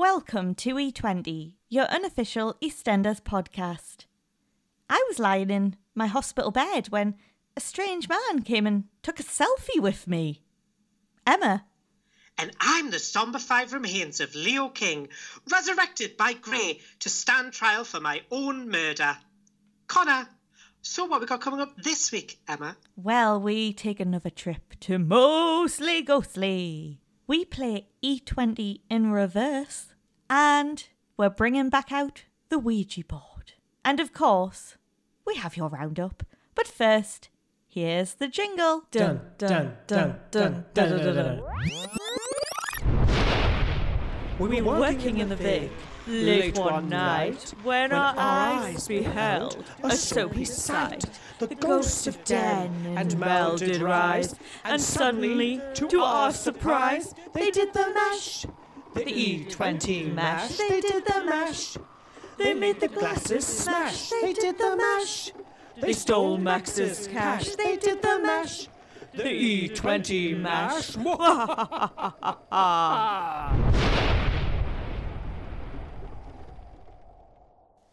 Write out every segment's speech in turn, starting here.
Welcome to E20, your unofficial EastEnders podcast. I was lying in my hospital bed when a strange man came and took a selfie with me. Emma, And I'm the zombified remains of Leo King, resurrected by Gray to stand trial for my own murder. Connor, so what we got coming up this week, Emma? well, we take another trip to Mostly Ghostly. We play E20 in reverse, and we're bringing back out the Ouija board. And of course, we have your roundup. But first, here's the jingle. Dun, dun, dun, dun, dun, dun, dun, dun. We were working in the Vic late one night when our eyes beheld a soapy sight. The ghosts of Den and Mel did rise, and suddenly, to our surprise, they did the mash. The E20 mash, they did the mash. They made the glasses smash, they did the mash. They stole Max's cash, they did the mash. The E20 mash.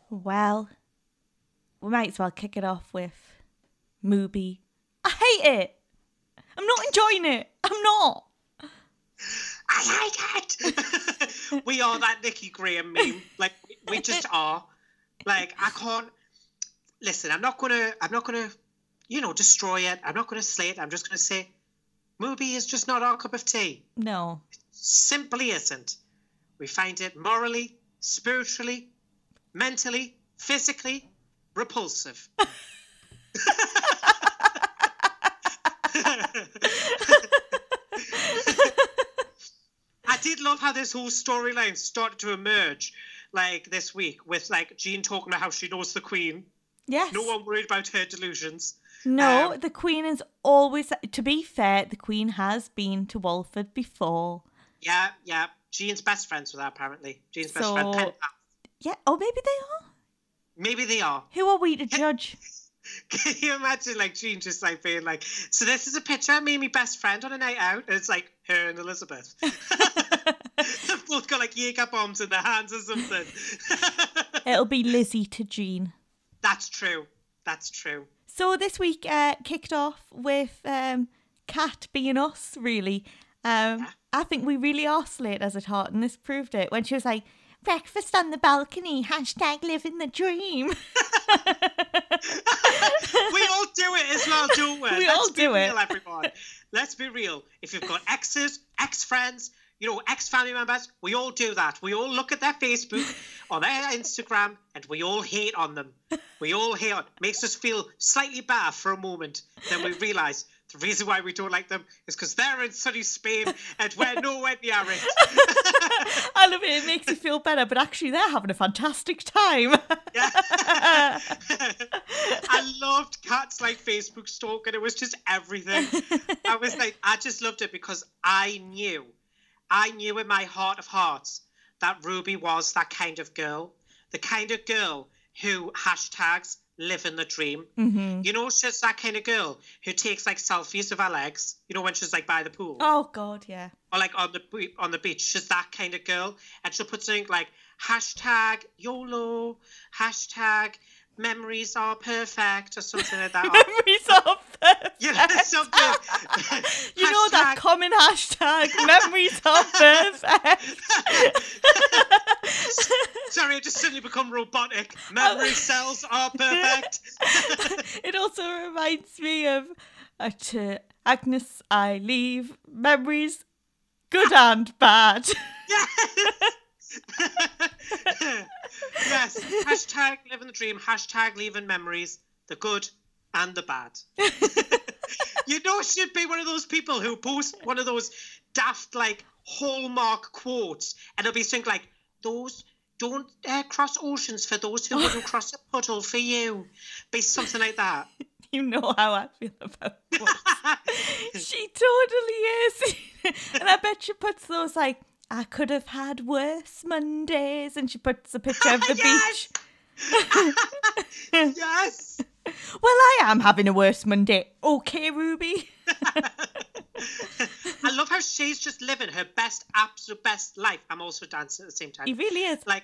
Well, we might as well kick it off with Mooby. I hate it. I'm not enjoying it. I'm not. I hate it! we are that Nikki Graham meme. Like, we just are. Like, I can't. Listen, I'm not gonna. I'm not gonna, you know, destroy it. I'm not gonna slay it. I'm just gonna say, Mooby is just not our cup of tea. No. Simply isn't. We find it morally, spiritually, mentally, physically repulsive. I did love how this whole storyline started to emerge, like this week, with like Jean talking about how she knows the Queen. Yes. No one worried about her delusions. No, Um, the Queen is always. To be fair, the Queen has been to Walford before. Yeah, yeah. Jean's best friends with her, apparently. Jean's best So- friend. Yeah. Oh, maybe they are. Maybe they are. Who are we to judge? Can you imagine, like, Jean just like being like, "So this is a picture of me and my best friend on a night out," and it's like her and Elizabeth. They've both got like Jaeger bombs in their hands or something. It'll be Lizzie to Jean. That's true. That's true. So this week uh, kicked off with um, Kat being us, really. Um, I think we really are slaters at heart, and this proved it when she was like, breakfast on the balcony, hashtag living the dream. We all do it as well, don't we? We Let's all be do it. real, everyone. Let's be real. If you've got exes, ex friends, you know, ex family members, we all do that. We all look at their Facebook or their Instagram and we all hate on them. We all hate on. Makes us feel slightly bad for a moment. Then we realise the reason why we don't like them is because they're in sunny Spain and we're nowhere near it. I love it. It makes you feel better, but actually, they're having a fantastic time. Yeah. I loved Kat's like Facebook stalk and it was just everything. I was like, I just loved it because I knew, I knew in my heart of hearts that Ruby was that kind of girl, the kind of girl who hashtags living the dream. Mhm. You know, she's that kind of girl who takes like selfies of her legs. You know, when she's like by the pool Oh God, yeah. or like on the on the beach. She's that kind of girl, and she'll put something like hashtag YOLO, hashtag memories are perfect, or something like that. Or- Memories of perfect. you know, something. You know that common hashtag, memories of perfect. Sorry, I just suddenly become robotic. Memory cells are perfect. it also reminds me of uh, to Agnes I leave memories good and bad. yes. yes. Hashtag living the dream. Hashtag leaving memories. The good and the bad. you know, she'd be one of those people who post one of those daft, like, hallmark quotes, and it'll be something like, those. Don't uh, cross oceans for those who wouldn't cross a puddle for you. Be something like that. you know how I feel about she totally is. and I bet she puts those like I could have had worse Mondays and she puts a picture of the Yes! beach. yes. Well, I am having a worse Monday. Okay, Ruby. I love how she's just living her best, absolute best life. I'm also dancing at the same time. He really is. Like,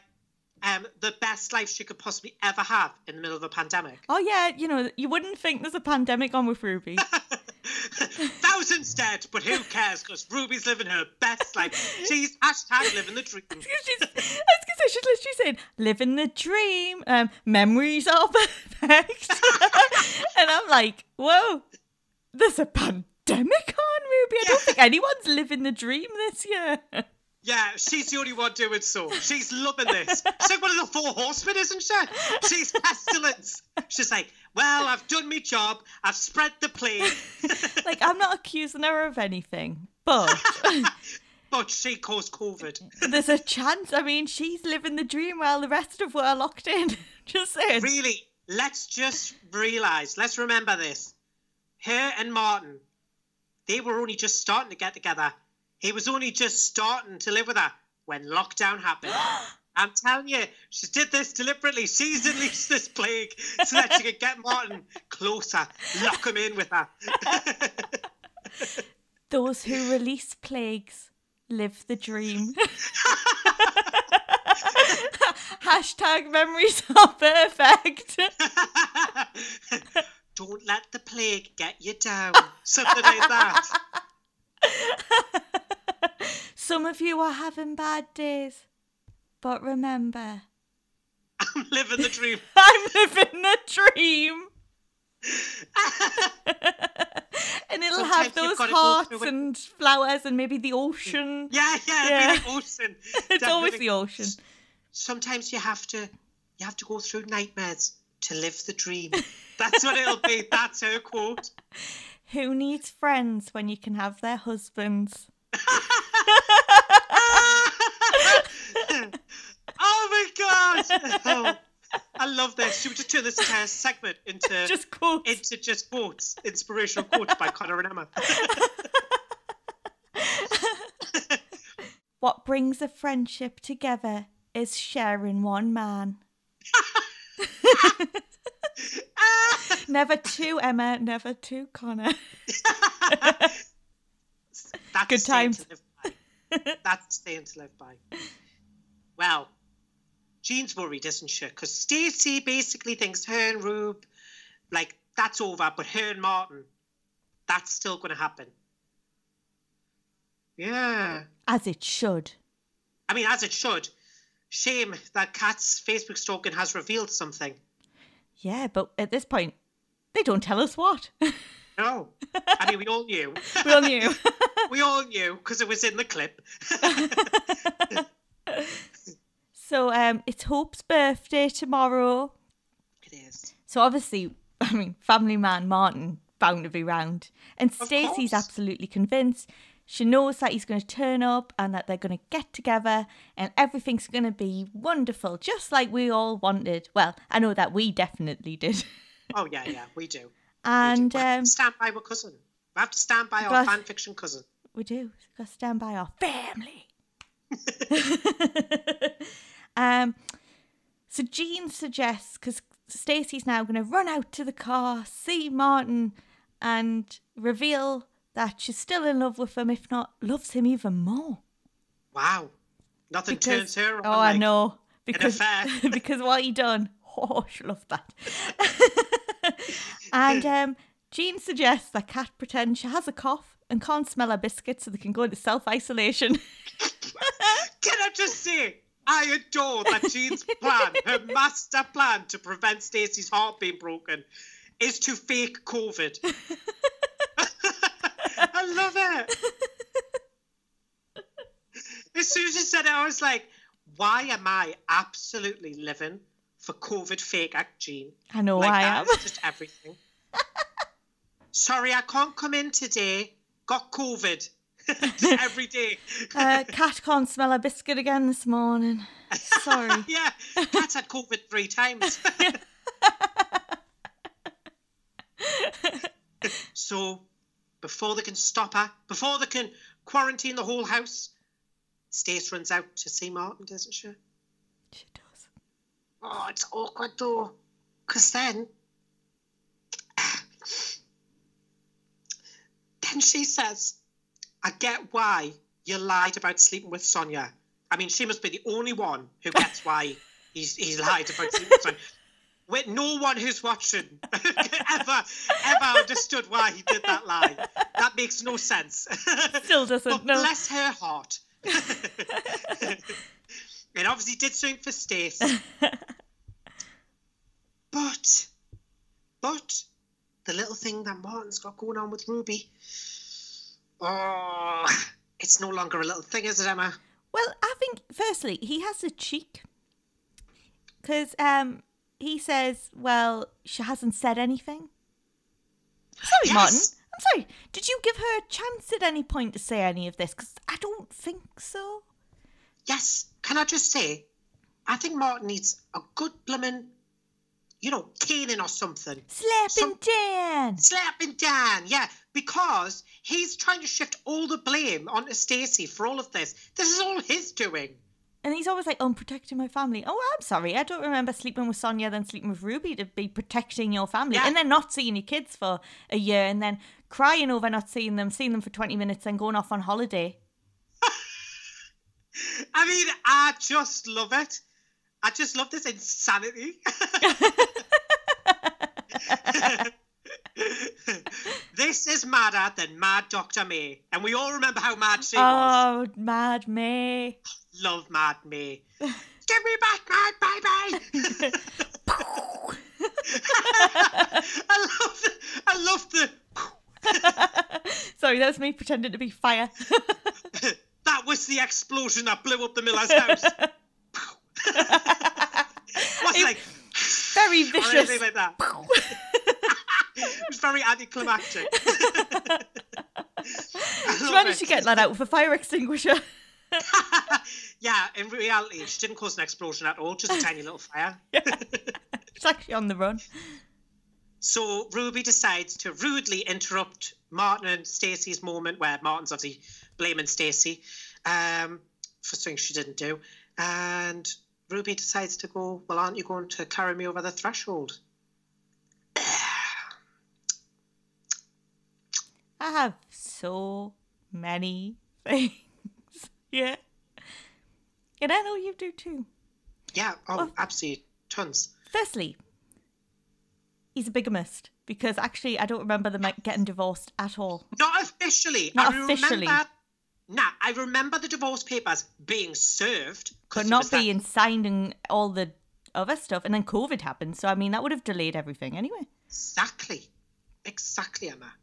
um, the best life she could possibly ever have in the middle of a pandemic. Oh yeah, you know, you wouldn't think there's a pandemic on with Ruby. Thousands dead, but who cares? Because Ruby's living her best life. She's hashtag living the dream. She's, I was gonna say she's literally saying, "Living the dream." Um, memories are perfect, and I'm like, "Whoa, there's a pandemic on, Ruby. I don't think anyone's living the dream this year." Yeah, she's the only one doing so. She's loving this. She's like one of the four horsemen, isn't she? She's pestilence. She's like, well, I've done my job. I've spread the plague. like I'm not accusing her of anything, but but she caused COVID. there's a chance. I mean, she's living the dream while the rest of us are locked in. Just saying. Really, let's just realise, let's remember this. Her and Martin, they were only just starting to get together. He was only just starting to live with her when lockdown happened. I'm telling you, she did this deliberately. She's unleashed this plague so that she could get Martin closer, lock him in with her. Those who release plagues live the dream. Hashtag memories are perfect. Don't let the plague get you down. Something like that. Some of you are having bad days, but remember, I'm living the dream. I'm living the dream. and it'll Sometimes have those hearts it. and flowers and maybe the ocean. Yeah, yeah, Yeah. yeah. the ocean. It's always the ocean. Sometimes you have to, you have to go through nightmares to live the dream. That's what it'll be. That's her quote. Who needs friends when you can have their husbands? oh my god! Oh, I love this. Should we just turn this entire segment into Just quotes. into just quotes, inspirational quotes by Connor and Emma? What brings a friendship together is sharing one man. never two Emma, never two Connor. That's Good times. To live by. That's a saying to live by. Well, Jean's worried, isn't she? Because Stacey basically thinks her and Rube, like, that's over, but her and Martin, that's still going to happen. Yeah. As it should. I mean, as it should. Shame that Kat's Facebook stalking has revealed something. Yeah, but at this point, they don't tell us what. No. I mean, we all knew. we all knew. we all knew because it was in the clip. so um, it's Hope's birthday tomorrow. It is. So obviously, I mean, family man Martin bound to be round, and Stacey's absolutely convinced. She knows that he's going to turn up and that they're going to get together and everything's going to be wonderful, just like we all wanted. Well, I know that we definitely did. Oh, yeah, yeah, we do. And we, do. we have um, to stand by our cousin. We have to stand by our But- fan fiction cousin. We do. We've got to stand by our family. um, so Jean suggests because Stacey's now going to run out to the car, see Martin, and reveal that she's still in love with him. If not, loves him even more. Wow. Nothing Because turns her oh, I know because because what he done. Oh, she loved that. and um, Jean suggests that Kat pretends she has a cough and can't smell her biscuits, so they can go into self isolation. Can I just say, I adore that Jean's plan, her master plan to prevent Stacey's heart being broken, is to fake COVID. I love it. As soon as you said it, I was like, why am I absolutely living for COVID fake act Jean? I know like I am. just everything. Sorry, I can't come in today. Got COVID. every day. Uh, Kat can't smell a biscuit again this morning. Sorry. yeah, Kat's had COVID three times. so, before they can stop her, before they can quarantine the whole house, Stace runs out to see Martin, doesn't she? She does. Oh, it's awkward though. Because then. Then she says, I get why you lied about sleeping with Sonia. I mean, she must be the only one who gets why he's, he's lied about sleeping with Sonia. With no one who's watching ever ever understood why he did that lie. That makes no sense. Still doesn't. But no. bless her heart. and obviously did something for Stace. but, but, the little thing that Martin's got going on with Ruby, oh, it's no longer a little thing, is it, Emma? Well, I think firstly he has a cheek because um he says, "Well, she hasn't said anything." Sorry, Yes. Martin. I'm sorry. Did you give her a chance at any point to say any of this? Because I don't think so. Yes, can I just say, I think Martin needs a good bloomin', you know, caning or something. Slapping Some- Dan. Slapping Dan, yeah, because he's trying to shift all the blame onto Stacey for all of this. This is all his doing. And he's always like, oh, "I'm protecting my family." Oh, I'm sorry. I don't remember sleeping with Sonia, then sleeping with Ruby to be protecting your family, Yeah. and then not seeing your kids for a year, and then crying over not seeing them, seeing them for 20 minutes, and going off on holiday. I mean, I just love it. I just love this insanity. this is madder than Mad Dr. May. And we all remember how mad she oh, was. Oh, Mad May. Love Mad May. Give me back my baby! I love the, I love the, Sorry, that's me pretending to be fire. that was the explosion that blew up the Miller's house. What's like, Very or vicious. anything like that. it was very anticlimactic. She managed it. to get that out with a fire extinguisher. yeah, in reality, she didn't cause an explosion at all, just a tiny little fire. She's actually on the run. So Ruby decides to rudely interrupt Martin and Stacey's moment where Martin's obviously blaming Stacey um, for something she didn't do. And Ruby decides to go, Well, aren't you going to carry me over the threshold? I have so many things. yeah. And I know you do too. Yeah, oh, Well- absolutely tons. Firstly, he's a bigamist because actually I don't remember them getting divorced at all. Not officially. Not I officially. Remember, nah, I remember the divorce papers being served. But not was that- being signed and all the other stuff. And then COVID happened. So, I mean, that would have delayed everything anyway. Exactly. Exactly, Emma.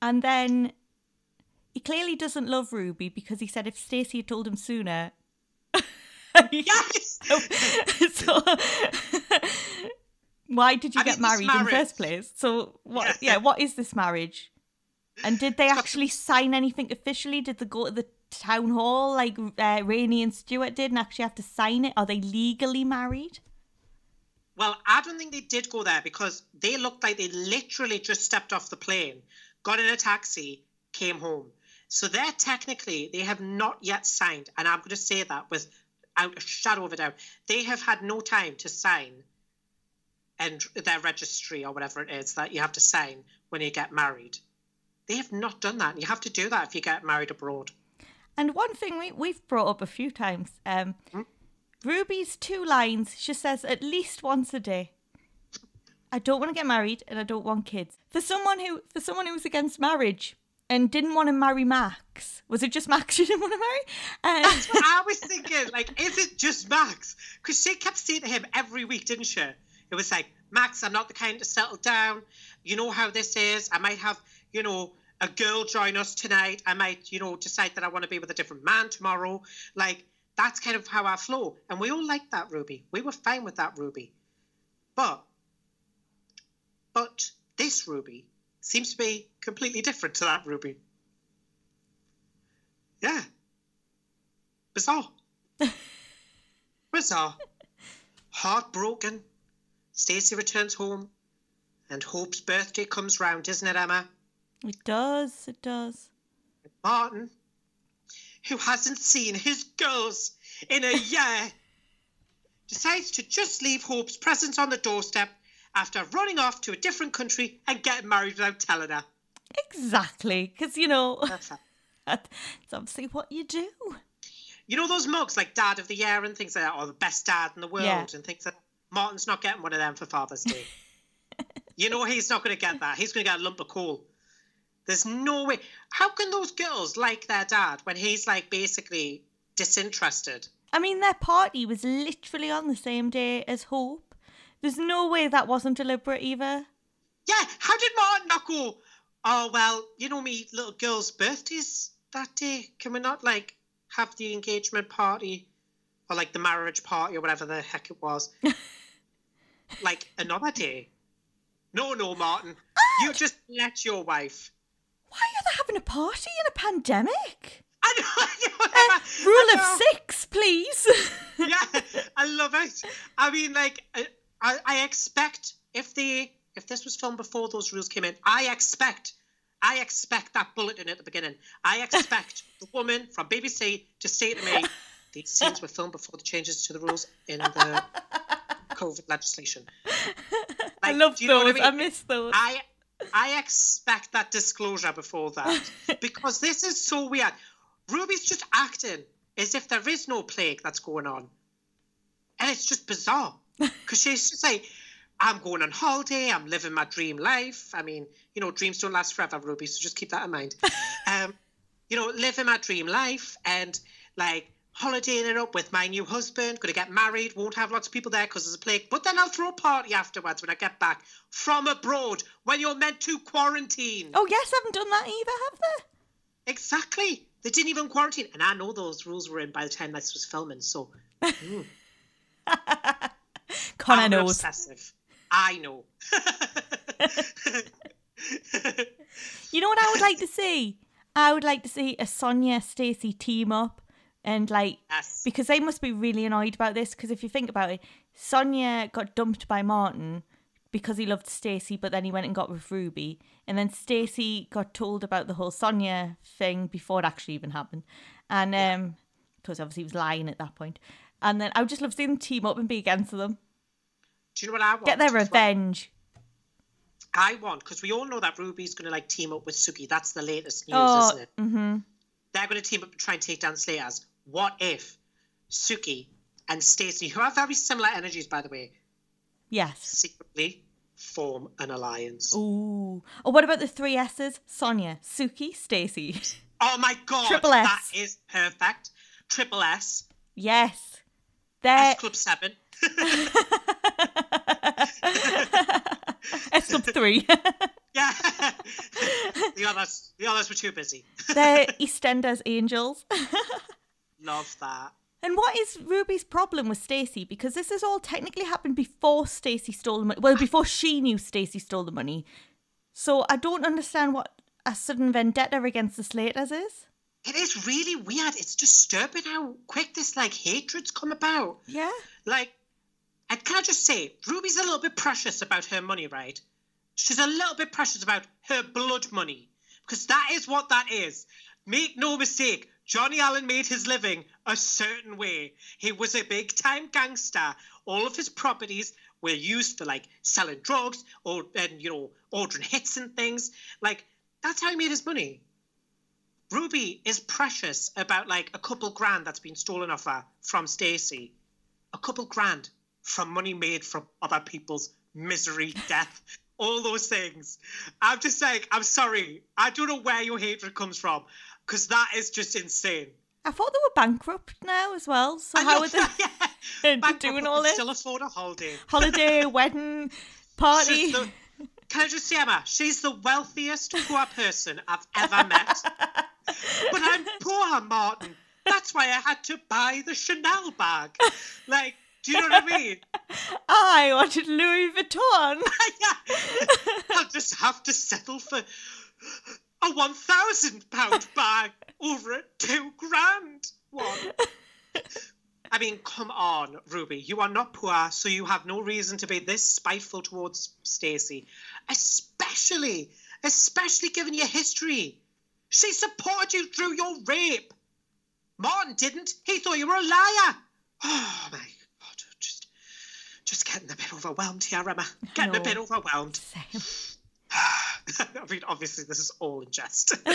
And then he clearly doesn't love Ruby because he said if Stacey had told him sooner. Yes! so why did you I get mean, married in the first place? So what? Yeah, what is this marriage? And did they actually sign anything officially? Did they go to the town hall like uh, Rainie and Stuart did and actually have to sign it? Are they legally married? Well, I don't think they did go there because they looked like they literally just stepped off the plane, got in a taxi, came home. So they're technically, they have not yet signed. And I'm going to say that without a shadow of a doubt. They have had no time to sign and their registry or whatever it is that you have to sign when you get married. They have not done that. And you have to do that if you get married abroad. And one thing we, we've brought up a few times um, Ruby's two lines, she says at least once a day. I don't want to get married and I don't want kids. For someone who for someone who was against marriage and didn't want to marry Max, was it just Max she didn't want to marry? Uh, That's what I was thinking. Like, is it just Max? Because she kept saying to him every week, didn't she? It was like, Max, I'm not the kind to settle down. You know how this is. I might have, you know, a girl join us tonight. I might, you know, decide that I want to be with a different man tomorrow. Like, that's kind of how I flow. And we all liked that, Ruby. We were fine with that, Ruby. But, but this Ruby seems to be completely different to that Ruby. Yeah. Bizarre. Bizarre. Heartbroken. Stacey returns home, and Hope's birthday comes round, isn't it, Emma? It does, it does. Martin, who hasn't seen his girls in a year, decides to just leave Hope's presents on the doorstep after running off to a different country and getting married without telling her. Exactly, because you know. It's obviously what you do. You know those mugs like Dad of the Year and things like that, or the best dad in the world Yeah. and things like that? Martin's not getting one of them for Father's Day. you know he's not going to get that. He's going to get a lump of coal. There's no way. How can those girls like their dad when he's like basically disinterested? I mean, their party was literally on the same day as Hope. There's no way that wasn't deliberate either. Yeah, how did Martin not go? Oh well, you know me, little girl's birthday's that day. Can we not like have the engagement party or like the marriage party or whatever the heck it was? like another day. No, no, Martin. You just let your wife. Why are they having a party in a pandemic? I know, I know, Uh, rule of six, please. yeah, I love it. I mean, like, I, I, I expect if they if this was filmed before those rules came in, I expect, I expect that bulletin at the beginning. I expect the woman from BBC to say to me, "These scenes were filmed before the changes to the rules in the COVID legislation." I love those. I, I miss those. I I expect that disclosure before that because this is so weird. Ruby's just acting as if there is no plague that's going on, and it's just bizarre because she's just like, "I'm going on holiday. I'm living my dream life." I mean, you know, dreams don't last forever, Ruby. So just keep that in mind. um, you know, living my dream life and like holidaying it up with my new husband. Going to get married. Won't have lots of people there because there's a plague. But then I'll throw a party afterwards when I get back from abroad when you're meant to quarantine. oh yes, I haven't done that either, have they? Exactly. They didn't even quarantine, and I know those rules were in by the time this was filming. So hmm. Connor I'm knows. obsessive. I know. You know what I would like to see? I would like to see a Sonia Stacey team up and like yes. because they must be really annoyed about this because if you think about it, Sonia got dumped by Martin because he loved Stacey, but then he went and got with Ruby, and then Stacey got told about the whole Sonia thing before it actually even happened, and um, because obviously he was lying at that point. and then I would just love to see them team up and be against them, Do you know what I want? get their revenge. I want because we all know that Ruby's going to like team up with Suki. That's the latest news, Oh, isn't it? mm-hmm. They're going to team up and try and take down Slaters. What if Suki and Stacey, who have very similar energies, by the way, Yes. secretly form an alliance? Ooh. Or what about the three S's? Sonia, Suki, Stacey. Oh my god, Triple S. that is perfect. Triple S, yes. They're S Club Seven. S Club three. Yeah, the others, the others were too busy. They're EastEnders angels. Love that. And what is Ruby's problem with Stacey? Because this has all technically happened before Stacey stole the money. Well, before she knew Stacey stole the money. So I don't understand what a sudden vendetta against the Slaters is. It is really weird. It's disturbing how quick this like hatred's come about. Yeah. Like, and can I just say, Ruby's a little bit precious about her money, right? She's a little bit precious about her blood money because that is what that is. Make no mistake, Johnny Allen made his living a certain way. He was a big time gangster. All of his properties were used for like selling drugs or and you know ordering hits and things. Like that's how he made his money. Ruby is precious about like a couple grand that's been stolen off her from Stacey. A couple grand from money made from other people's misery, death, all those things. I'm just like, I'm sorry. I don't know where your hatred comes from because that is just insane. I thought they were bankrupt now as well. So I how are they yeah. doing all this? Still afford a holiday. Holiday, wedding, party. The, can I just say, Emma, she's the wealthiest poor person I've ever met. but I'm poor, Martin. That's why I had to buy the Chanel bag. Like, do you know what I mean? I wanted Louis Vuitton. yeah. I'll just have to settle for a one thousand pound bag over a two grand one. I mean, come on, Ruby. You are not poor, so you have no reason to be this spiteful towards Stacey. Especially, especially given your history. She supported you through your rape. Martin didn't. He thought you were a liar. Oh my god, just just getting a bit overwhelmed here, Emma. Getting a bit overwhelmed. Same. I mean, obviously, this is all in jest.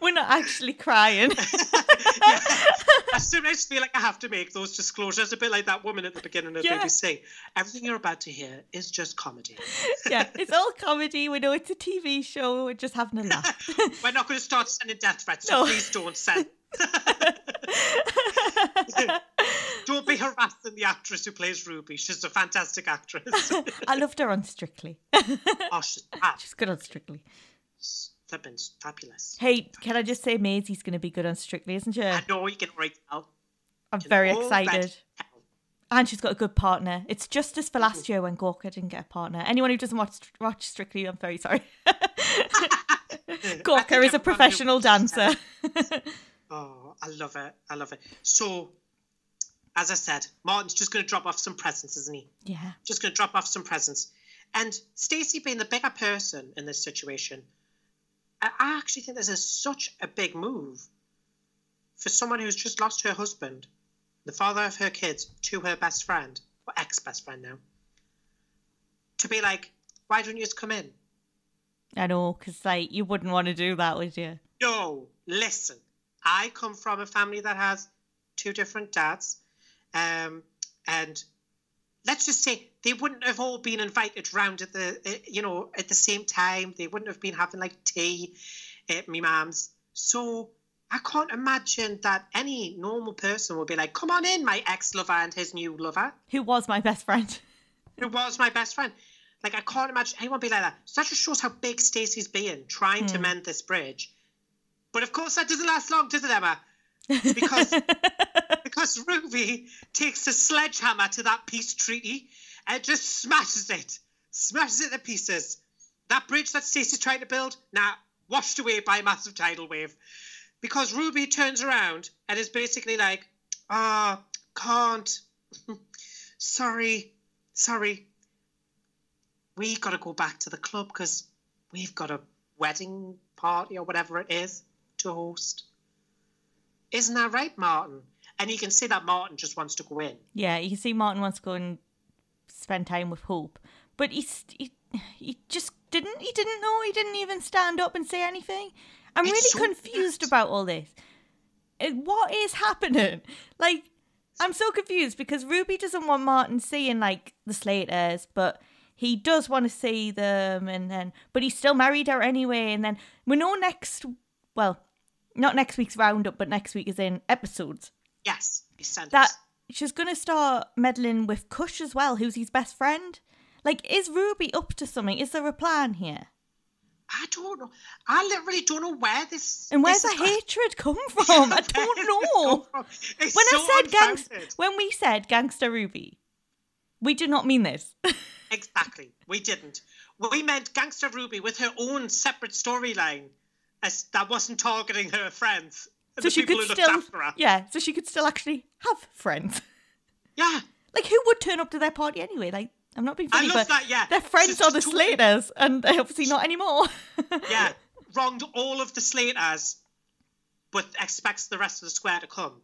We're not actually crying. yeah. I sometimes feel like I have to make those disclosures, a bit like that woman at the beginning of Yeah. BBC. Everything you're about to hear is just comedy. yeah, it's all comedy. We know it's a TV show. We're just having a laugh. We're not going to start sending death threats, so No. please don't send. Don't be harassing the actress who plays Ruby. She's a fantastic actress. I loved her on Strictly. oh, she's. She's good on Strictly. Flippin' fabulous. Hey, can I just say Maisie's going to be good on Strictly, isn't she? I know you can write out. I'm very excited. And she's got a good partner. It's just as for mm-hmm. last year when Gorka didn't get a partner. Anyone who doesn't watch, watch Strictly, I'm very sorry. Gorka is a professional dancer. Oh, I love it. I love it. So, as I said, Martin's just going to drop off some presents, isn't he? yeah. Just going to drop off some presents. And Stacey being the bigger person in this situation, I, actually think this is such a big move for someone who's just lost her husband, the father of her kids, to her best friend, or ex best friend now, to be like, why don't you just come in? I know, because like you wouldn't want to do that, would you? No, listen. I come from a family that has two different dads. Um, and let's just say they wouldn't have all been invited round at the, uh, you know, at the same time. They wouldn't have been having like tea at me mum's. So I can't imagine that any normal person would be like, come on in, my ex lover and his new lover, Who was my best friend? who was my best friend. Like, I can't imagine anyone be like that. So that just shows how big Stacey's being, trying to mend this bridge. But of course, that doesn't last long, does it, Emma? Because because Ruby takes a sledgehammer to that peace treaty and just smashes it, smashes it to pieces. That bridge that Stacey's trying to build, now washed away by a massive tidal wave. Because Ruby turns around and is basically like, "Ah, can't. sorry, sorry. We got to go back to the club because we've got a wedding party or whatever it is to host." Isn't that right, Martin? And you can see that Martin just wants to go in. Yeah, you can see Martin wants to go and spend time with Hope, but he's, he he just didn't. He didn't know. He didn't even stand up and say anything. I'm It's really so confused about all this. Uh, What is happening? Like, I'm so confused because Ruby doesn't want Martin seeing like the Slaters, but he does want to see them, and then but he's still married her anyway. And then we know next, well, not next week's roundup, but next week is in episodes Yes, he sent that us. she's going to start meddling with Kush as well, who's his best friend. Like, is Ruby up to something? Is there a plan here? I don't know. I literally don't know where this. And where's this the hatred come from? I don't know. When so I said gangster, when we said gangster Ruby, we did not mean this. Exactly. We didn't. We meant Gangster Ruby with her own separate storyline as that wasn't targeting her friends. So she could still, yeah. So she could still actually have friends. Yeah. Like, who would turn up to their party anyway? Like, I'm not being I funny, love but that, yeah. their friends She's are the totally- Slaters, and they're obviously not anymore. Yeah. Wronged all of the Slaters, but expects the rest of the square to come.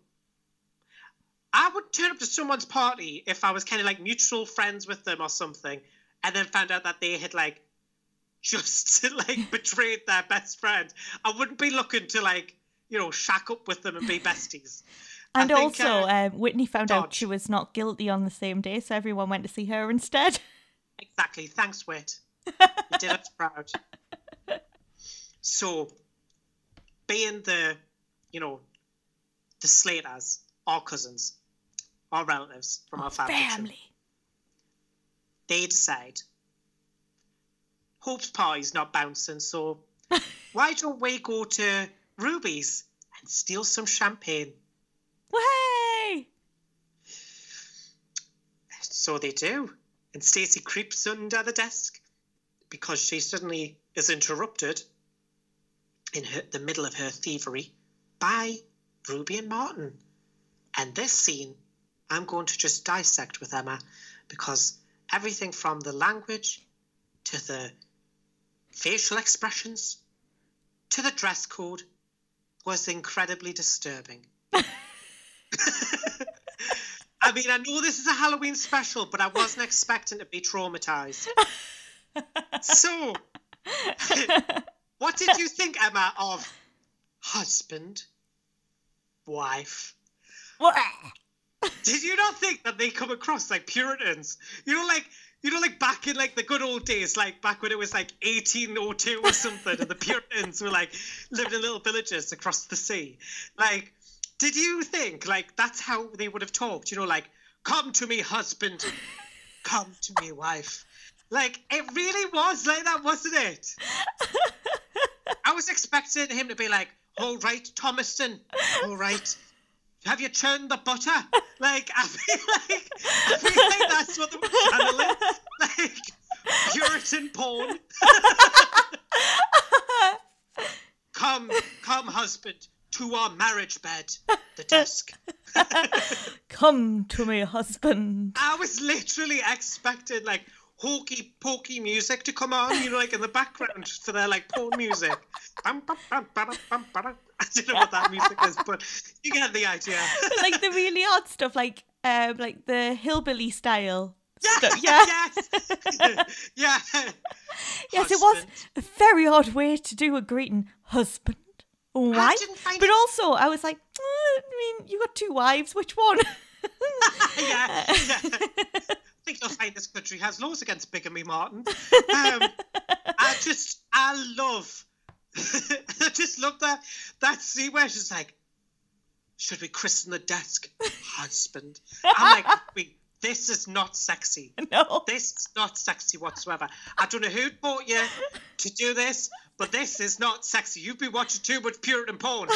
I would turn up to someone's party if I was kind of like mutual friends with them or something, and then found out that they had like just like betrayed their best friend. I wouldn't be looking to like you know shack up with them and be besties. And think, also, uh, um, Whitney found out she was not guilty on the same day, so everyone went to see her instead. Exactly. Thanks, Whit. You did us proud. So, being the, you know, the Slaters, our cousins, our relatives from our family, tree, Family. they decide Hope's party's not bouncing, so why don't we go to Ruby's and steal some champagne? Way! So they do. And Stacey creeps under the desk because she suddenly is interrupted in her, the middle of her thievery by Ruby and Martin. And this scene, I'm going to just dissect with Emma because everything from the language to the facial expressions to the dress code was incredibly disturbing. I mean, I know this is a Halloween special, but I wasn't expecting to be traumatized. So, what did you think, Emma, of husband, wife. What? Did you not think that they come across like Puritans? You know, like you know, like back in like the good old days, like back when it was like 1802 or something, and the Puritans were like living in little villages across the sea. Like, did you think like that's how they would have talked? You know, like, come to me, husband, come to me, wife. Like, it really was like that, wasn't it? I was expecting him to be like, all right, Thomason, all right. Have you churned the butter? Like, I feel like, I feel like that's what the channel is. Like, Puritan porn. come, come, husband, to our marriage bed, the desk. Come to me, husband. I was literally expecting, like, hokey pokey music to come on, you know, like in the background for their like porn music. I don't know what that music is, but you get the idea. like the really odd stuff, like um, like the hillbilly style. Yeah, stuff. Yeah. yes, yeah. Yes, it was a very odd way to do a greeting, husband wife. But it- also, I was like, "Uh, I mean, you got two wives. Which one? yeah, yeah. I think you'll find this country has laws against bigamy, Martin. Um, I just, I love, I just love that that scene where she's like, "Should we christen the desk, husband?" I'm like, "Wait, this is not sexy. no. This is not sexy whatsoever. I don't know who bought you to do this, but this is not sexy. You've been watching too much Puritan porn."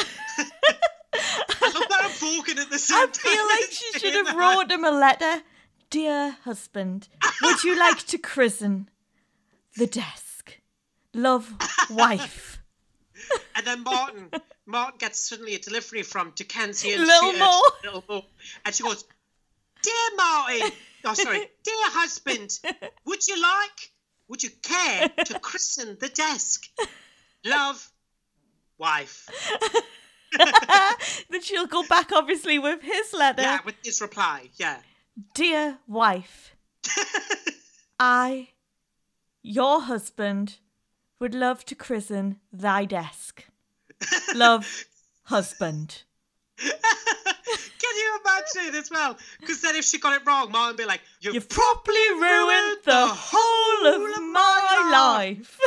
I love that I'm talking at the same I time. feel like she should have wrote him a letter. Dear husband, would you like to christen the desk? Love, wife. And then Martin, Martin gets suddenly a delivery from Dickensian Little Theatre, Mo. Little Mo, and she goes, "Dear Martin, oh sorry, dear husband, would you like, would you care to christen the desk? Love, wife." then she'll go back, obviously, with his letter. Yeah, with his reply, yeah. Dear wife, I, your husband, would love to christen thy desk. Love, husband. Can you imagine as well? Because then if she got it wrong, Martin would be like, "You've, You've properly ruined the whole of my life.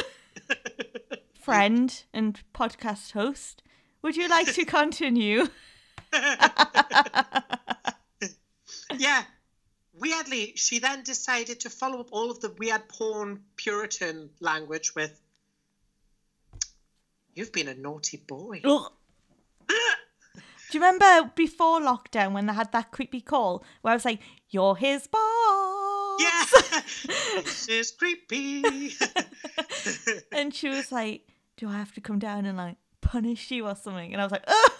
Friend and podcast host, would you like to continue? Yeah. Weirdly, she then decided to follow up all of the weird porn Puritan language with You've been a naughty boy. Ugh. Do you remember before lockdown when they had that creepy call where I was like, "You're his boss," Yeah. this is creepy. and she was like, "Do I have to come down and like punish you or something?" And I was like, "Ugh."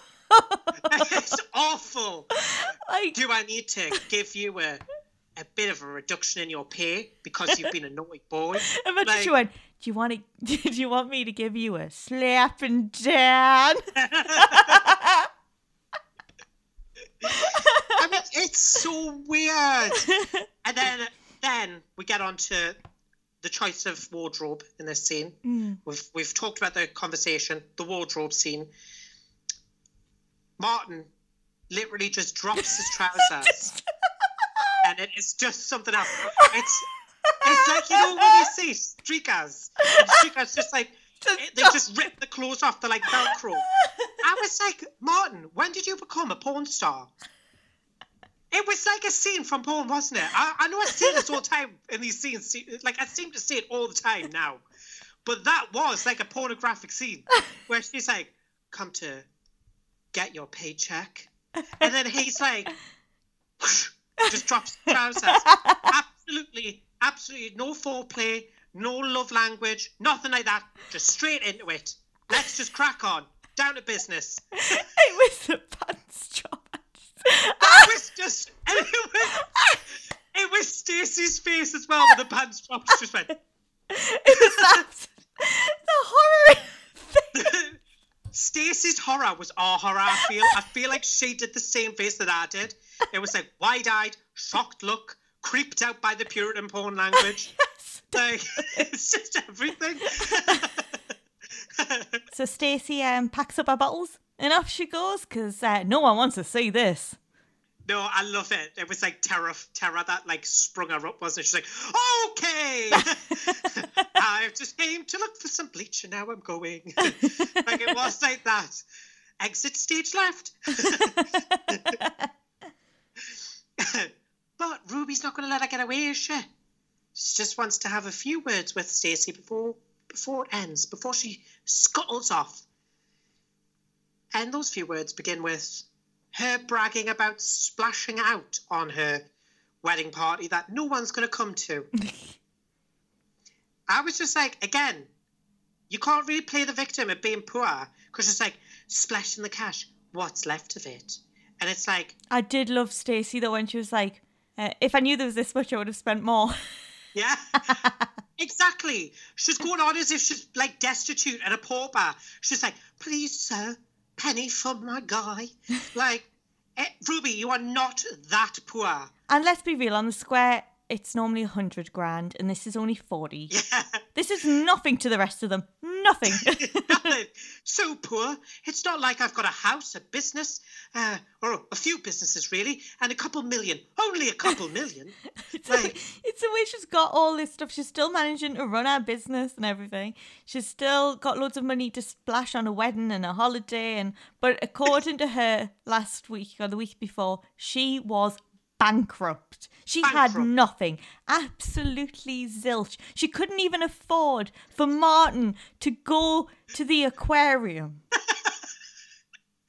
it's awful. like Do I need to give you a a bit of a reduction in your pay because you've been a naughty boy? Imagine Like- she went, "Do you want to? Do you want me to give you a slap and down?" I mean, it's so weird. And then, then we get on to the choice of wardrobe in this scene. Mm. We've we've talked about the conversation, the wardrobe scene. Martin literally just drops his trousers, and it is just something else. It's it's like you know when you see streakers, streakers just like they just rip the clothes off. They're like Velcro. I was like, Martin, when did you become a porn star? It was like a scene from porn, wasn't it? I, I know I see this all the time in these scenes. Like I seem to see it all the time now, but that was like a pornographic scene where she's like, "Come to get your paycheck," and then he's like, just drops the trousers. Absolutely, absolutely no foreplay, no love language, nothing like that. Just straight into it. Let's just crack on. Down to business. it was the pants drop. That was just, it was, it was Stacey's face as well with the pants dropped. She just went. It was that the horror. thing. Stacey's horror was our horror. I feel. I feel like she did the same face that I did. It was like wide-eyed, shocked look, creeped out by the Puritan porn language. Like it's just everything. So Stacey um, packs up her bottles and off she goes because uh, no one wants to see this. No, I love it. It was like terror, terror that like sprung her up, wasn't it? She's like, okay, I've just came to look for some bleach and now I'm going. like it was like that. Exit stage left. But Ruby's not going to let her get away, is she? She just wants to have a few words with Stacey before before it ends, before she scuttles off. And those few words begin with her bragging about splashing out on her wedding party that no one's going to come to. I was just like, again, you can't really play the victim of being poor because it's like splashing the cash. What's left of it? And it's like, I did love Stacey though when she was like, uh, "If I knew there was this much, I would have spent more." yeah, exactly. She's going on as if she's like destitute and a pauper. She's like, please, sir, penny for my guy. like, eh, Ruby, you are not that poor. and let's be real, on the square, it's normally a hundred grand, and this is only forty. Yeah. This is nothing to the rest of them. Nothing. Nothing. so poor. It's not like I've got a house, a business, uh, or a few businesses really, and a couple million. Only a couple million. like, it's the way she's got all this stuff. She's still managing to run her business and everything. She's still got loads of money to splash on a wedding and a holiday. And but according to her, last week or the week before, she was bankrupt. She had nothing, absolutely zilch. She couldn't even afford for Martin to go to the aquarium.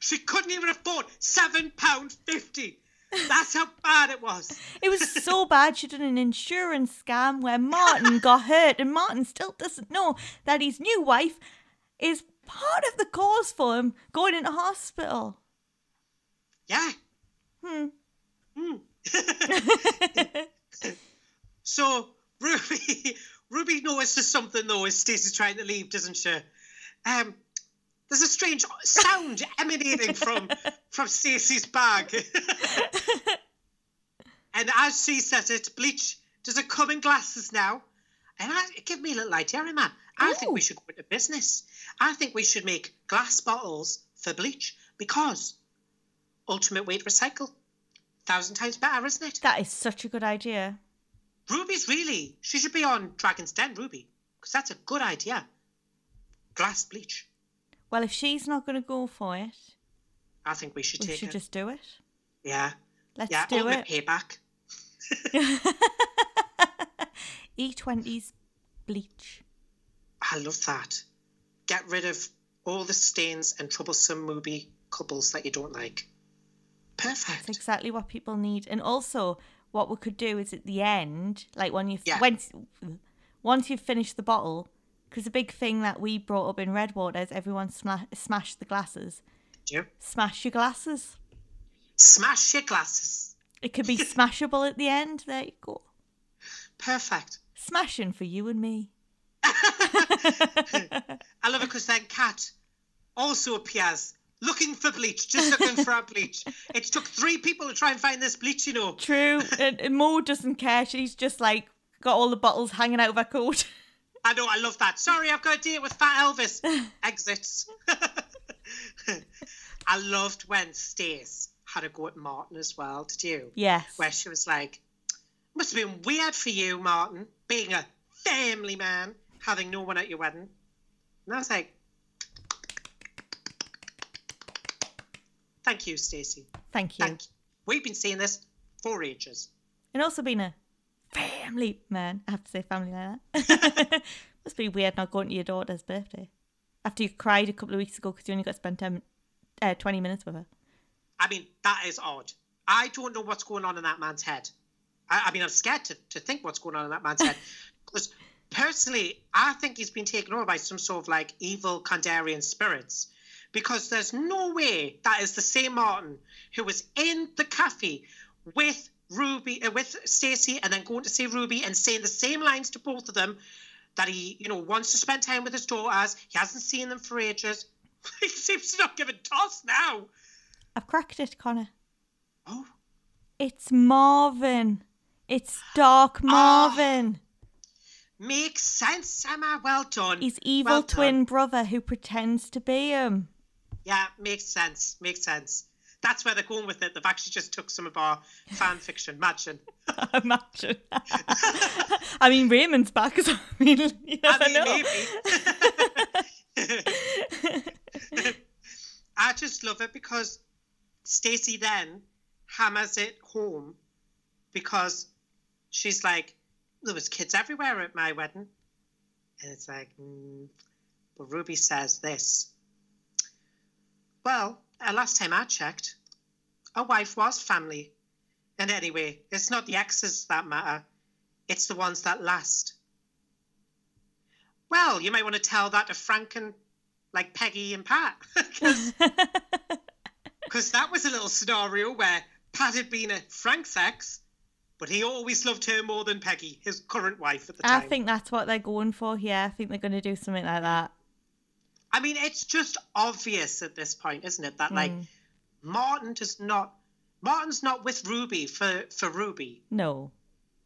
she couldn't even afford seven pound fifty. That's how bad it was. It was so bad. She did an insurance scam where Martin got hurt, and Martin still doesn't know that his new wife is part of the cause for him going into hospital. Yeah. Hmm. Hmm. so Ruby, Ruby knows there's something though. As Stacey's trying to leave, doesn't she? Um, there's a strange sound emanating from from Stacey's bag. and as she says it, bleach does it come in glasses now? And I, give me a little idea, man. I think we should go into business. I think we should make glass bottles for bleach because ultimate weight recycle, thousand times better, isn't it? That is such a good idea. Ruby's really. She should be on Dragon's Den, Ruby, because that's a good idea. Glass bleach. Well, if she's not going to go for it, I think we should we take should it. just do it. Yeah. Let's yeah. do it. payback. E20's bleach. I love that. Get rid of all the stains and troublesome movie couples that you don't like. Perfect. That's exactly what people need. And also, what we could do is at the end, like when you've Yeah. once once you've finished the bottle, because the big thing that we brought up in Redwater is everyone sma- smash the glasses. Yeah. Smash your glasses. Smash your glasses. It could be smashable at the end. There you go. Perfect. Smashing for you and me. I love it because then Kat also appears looking for bleach, just looking for a bleach. It took three people to try and find this bleach, you know. True. and, and Mo doesn't care. She's just like got all the bottles hanging out of her coat. I know, I love that. Sorry, I've got a date with Fat Elvis. Exits. I loved when Stace had a go at Martin as well, did you? yes. Where she was like, must have been weird for you, Martin, being a family man, having no one at your wedding. And I was like, thank you, Stacey. Thank you. Thank you. We've been seeing this for ages. And also being a family man. I have to say family like that. Must be weird not going to your daughter's birthday. After you cried a couple of weeks ago because you only got to spend 10, uh, 20 minutes with her. I mean, that is odd. I don't know what's going on in that man's head. I, I mean, I'm scared to, to think what's going on in that man's head. Because personally, I think he's been taken over by some sort of like evil Kandarian spirits. Because there's no way that is the same Martin who was in the cafe with Ruby, uh, with Stacey, and then going to see Ruby and saying the same lines to both of them. That he, you know, wants to spend time with his daughters. He hasn't seen them for ages. he seems to not give a toss now. I've cracked it, Connor. Oh, It's Marvin. It's Dark Marvin. Makes sense, Emma. Well done. His evil Well done. twin brother who pretends to be him. Yeah, makes sense. Makes sense. That's where they're going with it. They've actually just took some of our fan fiction. Imagine. Imagine. I mean, Raymond's back, so I mean, you never I mean, know. I just love it because Stacey then hammers it home because she's like, there was kids everywhere at my wedding. And it's like, mm, but Ruby says this. Well, uh, last time I checked, a wife was family. And anyway, it's not the exes that matter, it's the ones that last. Well, you might want to tell that to Frank and like Peggy and Pat. Because that was a little scenario where Pat had been a Frank's ex, but he always loved her more than Peggy, his current wife at the time. I think that's what they're going for here. I think they're going to do something like that. I mean, it's just obvious at this point, isn't it? That like mm. Martin does not, Martin's not with Ruby for for Ruby No.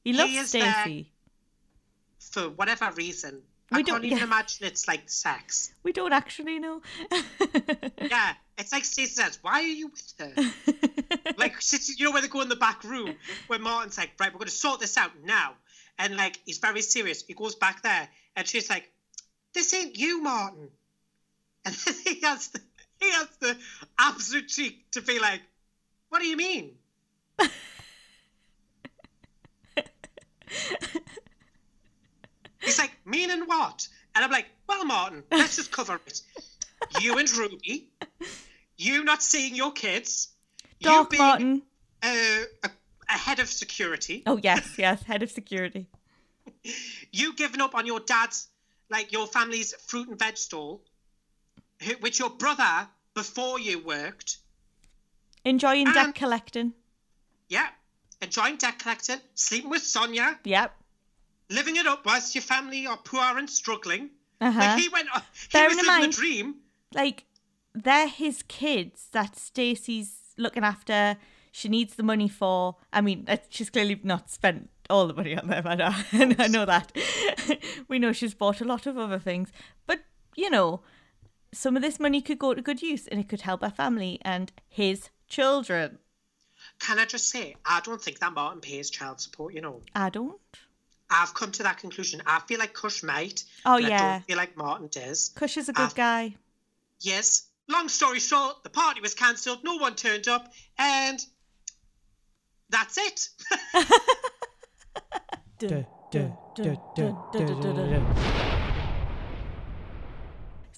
He loves there. For whatever reason. I We can't don't- even yeah. imagine it's like sex. We don't actually know. Yeah, it's like Stacey says, "Why are you with her?" like you know when they go in the back room where Martin's like, "Right, we're going to sort this out now," and like he's very serious. He goes back there, and she's like, "This ain't you, Martin," and then he has the he has the absolute cheek to be like, "What do you mean?" He's like, meaning what? And I'm like, well, Martin, let's just cover it. You and Ruby, you not seeing your kids, you Dark being Martin. uh, a, a head of security, Oh, yes, yes. Head of security. you giving up on your dad's, like your family's fruit and veg stall, which your brother before you worked, Enjoying debt collecting. yeah, enjoying debt collecting, sleeping with Sonia, Yep. living it up whilst your family are poor and struggling. Uh-huh. Like he went, he was in mind- the dream. like they're his kids that Stacey's looking after. She needs the money for. I mean, uh, she's clearly not spent all the money on them. I know, I know that. we know she's bought a lot of other things, but you know, some of this money could go to good use, and it could help our family and his children. Can I just say, I don't think that Martin pays child support, you know. I don't. I've come to that conclusion. I feel like Kush might. Oh, but I yeah. don't feel like Martin does. Kush is a good Ah. guy. Yes. Long story short, the party was cancelled, no one turned up, and that's it. Duh, duh, duh, duh, duh, duh, duh, duh.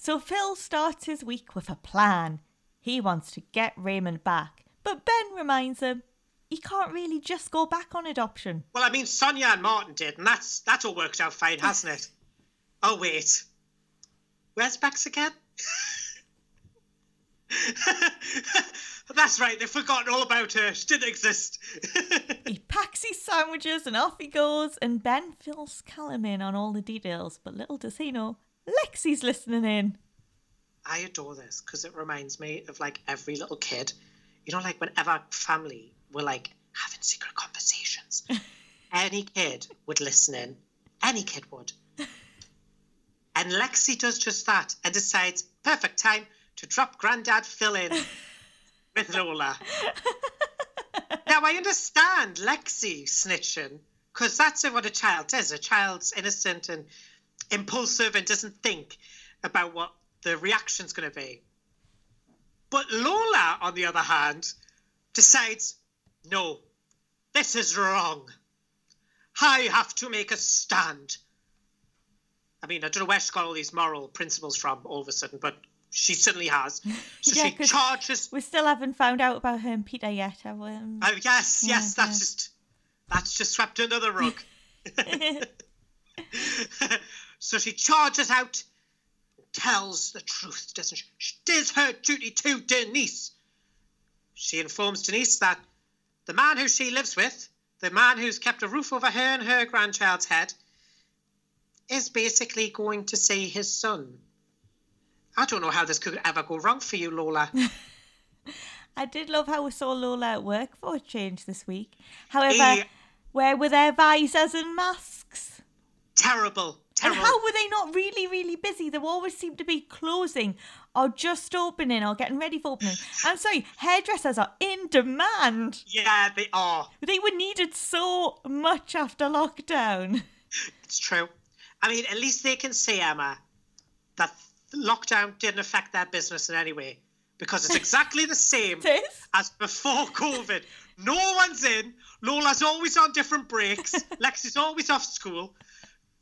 So Phil starts his week with a plan. He wants to get Raymond back, but Ben reminds him he can't really just go back on adoption. well, I mean, Sonia and Martin did, and that's that's all worked out fine, hasn't it? Oh wait, where's Bex again? that's right. They've forgotten all about her. She didn't exist. He packs his sandwiches and off he goes, and Ben fills Callum in on all the details, but little does he know, Lexi's listening in. I adore this because it reminds me of like every little kid. You know, like whenever family were like having secret conversations, any kid would listen in. Any kid would. And Lexi does just that and decides perfect time to drop Grandad Phil in with Lola. now I understand Lexi snitching because that's what a child does. A child's innocent and impulsive and doesn't think about what the reaction's going to be. But Lola, on the other hand, decides, no, this is wrong. I have to make a stand. I mean, I don't know where she got all these moral principles from all of a sudden, but she certainly has. So Yeah, she charges. We still haven't found out about her and Peter yet, have we? Um, Oh yes, Yeah, yes, that's yeah. just that's just swept under the rug. so she charges out, tells the truth, doesn't she? She does her duty to Denise. She informs Denise that the man who she lives with, the man who's kept a roof over her and her grandchild's head, is basically going to see his son. I don't know how this could ever go wrong for you, Lola. I did love how we saw Lola at work for a change this week. However, Eh. where were their visors and masks? Terrible. And how were they not really, really busy? They always seem to be closing or just opening or getting ready for opening. I'm sorry, hairdressers are in demand. yeah, they are. They were needed so much after lockdown. It's true. I mean, at least they can say, Emma, that lockdown didn't affect their business in any way because it's exactly the same as before COVID. No one's in. Lola's always on different breaks. Lexi's is always off school.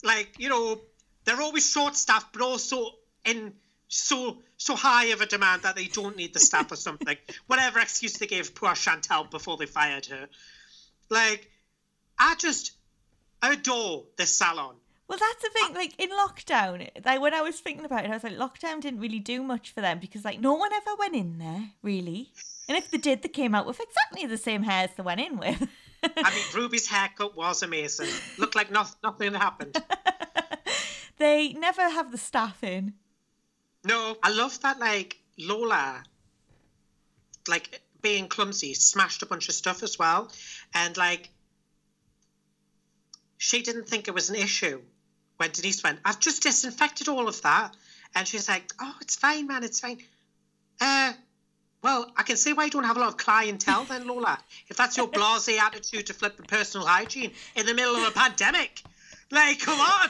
Like, you know, they're always short staffed, but also in so so high of a demand that they don't need the staff or something. Whatever excuse they gave poor Chantal before they fired her. Like, I just adore this salon. Well, that's the thing. Like in lockdown, like when I was thinking about it, I was like, lockdown didn't really do much for them because like no one ever went in there really, and if they did, they came out with exactly the same hairs they went in with. I mean, Ruby's haircut was amazing. Looked like nothing, nothing happened. they never have the staff in. No, I love that. Like Lola, like being clumsy, smashed a bunch of stuff as well, and like she didn't think it was an issue when Denise went. I've just disinfected all of that, and she's like, "Oh, it's fine, man, it's fine." Uh, well, I can see why you don't have a lot of clientele then, Lola. If that's your blasé attitude to flip the personal hygiene in the middle of a pandemic, like, come on.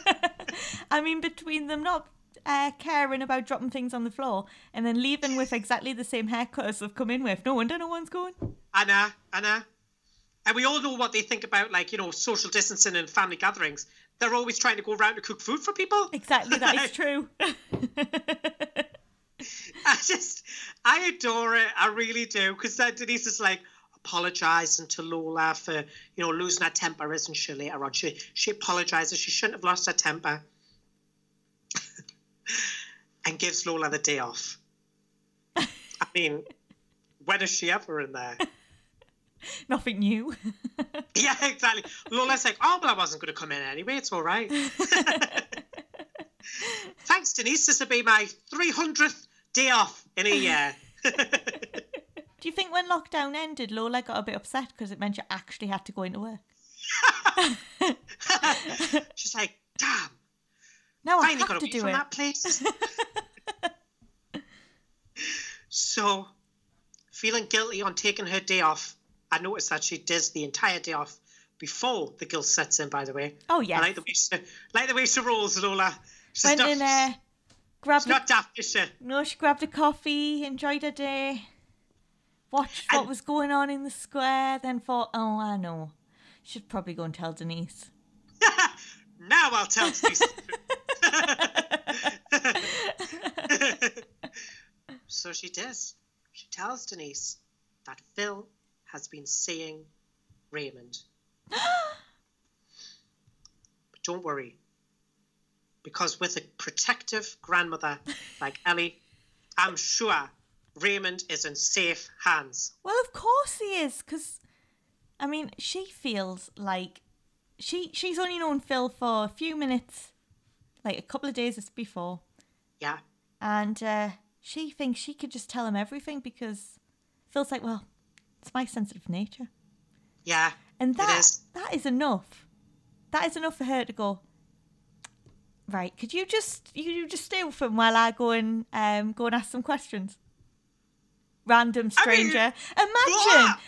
I mean, between them not uh, caring about dropping things on the floor and then leaving with exactly the same haircut as they've come in with, no wonder no one's going. Anna, Anna. And we all know what they think about, like, you know, social distancing and family gatherings. They're always trying to go around to cook food for people. Exactly, that is true. I just, I adore it. I really do. Because then Denise is like, apologising to Lola for, you know, losing her temper, isn't she, later on? She, she apologises. She shouldn't have lost her temper. and gives Lola the day off. I mean, when is she ever in there? Nothing new. Yeah, exactly. Lola's like, oh, well, I wasn't going to come in anyway. It's all right. Thanks, Denise. This will be my 300th day off in a year. Do you think when lockdown ended, Lola got a bit upset because it meant you actually had to go into work? She's like, damn, Now I finally have got to do from it. that place. so, feeling guilty on taking her day off, I noticed that she does the entire day off before the guilt sets in, by the way. Oh I yeah. like the way she, like the way she rolls, Lola. She's Went not, in there, grabbed she's not daft, is she? no, she grabbed a coffee, enjoyed her day, watched what was going on in the square, then thought, oh, I know, She should probably go and tell Denise. now I'll tell Denise. so she does. She tells Denise that Phil has been seeing Raymond. but don't worry, because with a protective grandmother like Ellie, I'm sure Raymond is in safe hands. Well, of course he is, because, I mean, she feels like she she's only known Phil for a few minutes, like a couple of days before, Yeah. and uh, she thinks she could just tell him everything because Phil's like, well, it's my sensitive nature, Yeah. and that is. that is enough. That is enough for her to go. Right? Could you just you, you just stay with him while I go and um go and ask some questions? Random I mean, stranger. Imagine. what?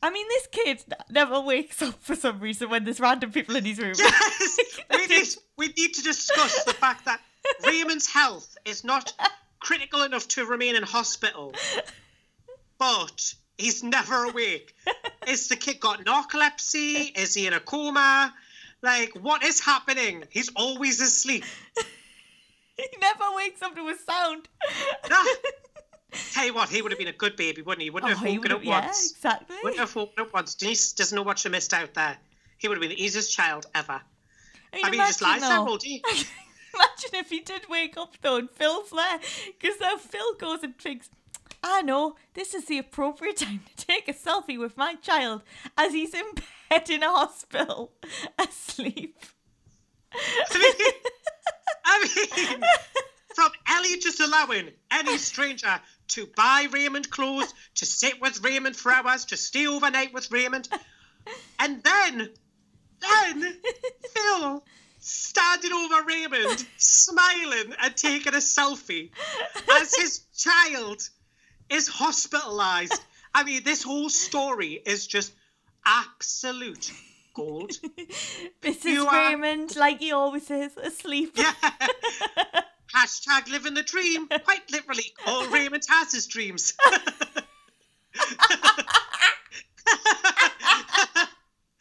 I mean, this kid never wakes up for some reason when there's random people in his room. Yes, we need, we need to discuss the fact that Raymond's health is not critical enough to remain in hospital, but he's never awake. Is the kid got narcolepsy? Is he in a coma? Like, what is happening? He's always asleep. he never wakes up to a sound. Ah. Tell you what, he would have been a good baby, wouldn't he? Wouldn't Oh, have he woken up yeah, once. exactly. Wouldn't have woken up once. Denise doesn't know what she missed out there. He would have been the easiest child ever. I mean, he just lies imagine there all day. Imagine if he did wake up though and Phil's there. Because then Phil goes and thinks, I know, this is the appropriate time to take a selfie with my child as he's in bed in a hospital, asleep. I mean, from Ellie just allowing any stranger to buy Raymond clothes, to sit with Raymond for hours, to stay overnight with Raymond, and then then Phil standing over Raymond, smiling and taking a selfie as his child is hospitalized. I mean, this whole story is just absolute gold. Mrs. You are- Raymond, like he always is, asleep. Yeah. Hashtag living the dream. Quite literally, all Raymond has his dreams.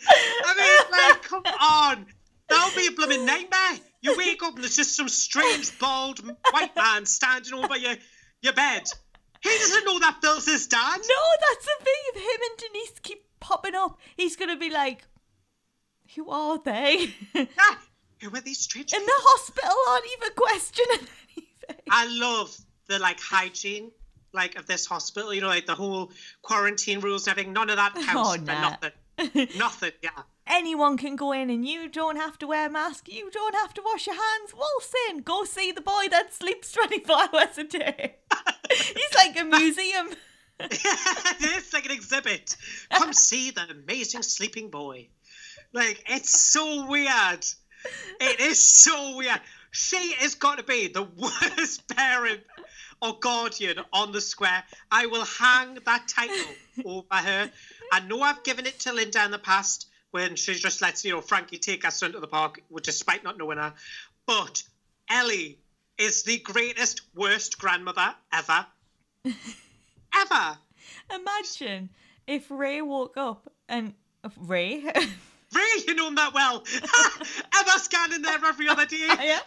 I mean, like, come on. That would be a blooming nightmare. You wake up and there's just some strange, bald, white man standing over your, your bed. He doesn't know that Phil's his dad. No, that's the thing. Him and Denise keep popping up, he's gonna be like, "Who are they?" Yeah. Who are these strange In the hospital, aren't even questioning anything. I love the like hygiene like of this hospital. You know, like the whole quarantine rules and everything. None of that counts Oh, for nah. nothing. Nothing. Yeah. Anyone can go in, and you don't have to wear a mask. You don't have to wash your hands. Waltz in. Go see the boy that sleeps twenty-four hours a day. he's like a museum. It's like an exhibit. Come see the amazing sleeping boy. Like it's so weird. It is so weird. She has got to be the worst parent or guardian on the square. I will hang that title over her. I know I've given it to Linda in the past when she just lets you know Frankie take her son to the park, despite not knowing her. But Ellie is the greatest, worst grandmother ever. ever. Imagine if Ray woke up and uh, Ray. Ray, you know him that well. ever scanning there every other day. yeah.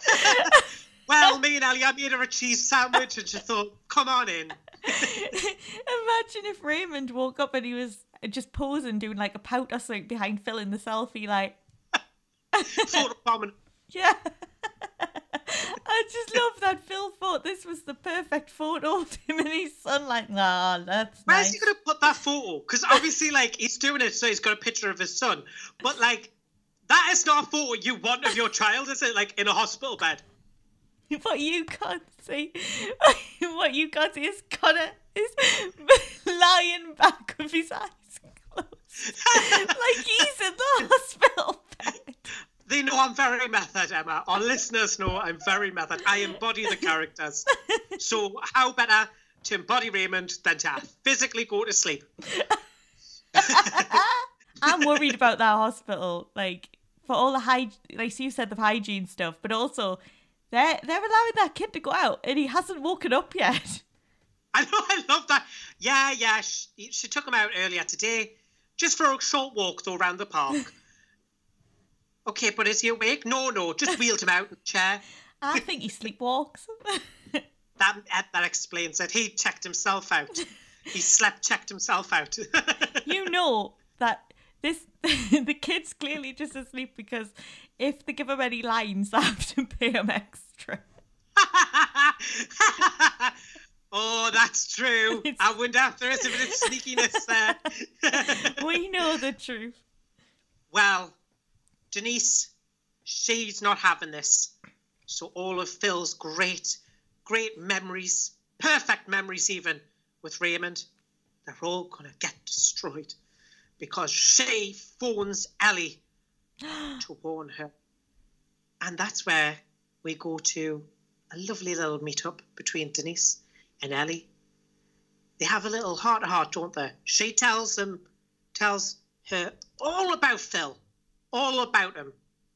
Well, me and Ellie, I made her a cheese sandwich and she thought, come on in. Imagine if Raymond woke up and he was just posing, doing like a pout or something behind Phil in the selfie, like, Photo prominent. yeah. I just love that Phil thought this was the perfect photo of him and his son, like, nah, that's Where's nice. he to put that photo? Because obviously, like, he's doing it so he's got a picture of his son. But, like, that is not a photo you want of your child, is it? Like, in a hospital bed. What you can't see, what you can't see is Connor is lying back with his eyes closed, like he's in the hospital. They know I'm very method, Emma. Our listeners know I'm very method. I embody the characters. So, how better to embody Raymond than to physically go to sleep? I'm worried about that hospital, like for all the hygiene, like you said, the hygiene stuff, but also they're they're allowing that kid to go out and he hasn't woken up yet. I know, I love that. Yeah, yeah. She, she took him out earlier today, just for a short walk though around the park. Okay, but is he awake? No, no. Just wheeled him out in a chair. I think he sleepwalks. That that explains it. He checked himself out. He slept, checked himself out. you know that this the kid's clearly just asleep because if they give him any lines, they have to pay him extra. oh, that's true. It's- I wonder if there is a bit of sneakiness there. We know the truth. Well, Denise, she's not having this. So all of Phil's great, great memories, perfect memories even, with Raymond, they're all gonna get destroyed because she phones Ellie to warn her. And that's where we go to a lovely little meetup between Denise and Ellie. They have a little heart to heart, don't they? She tells them, tells her all about Phil, all about him.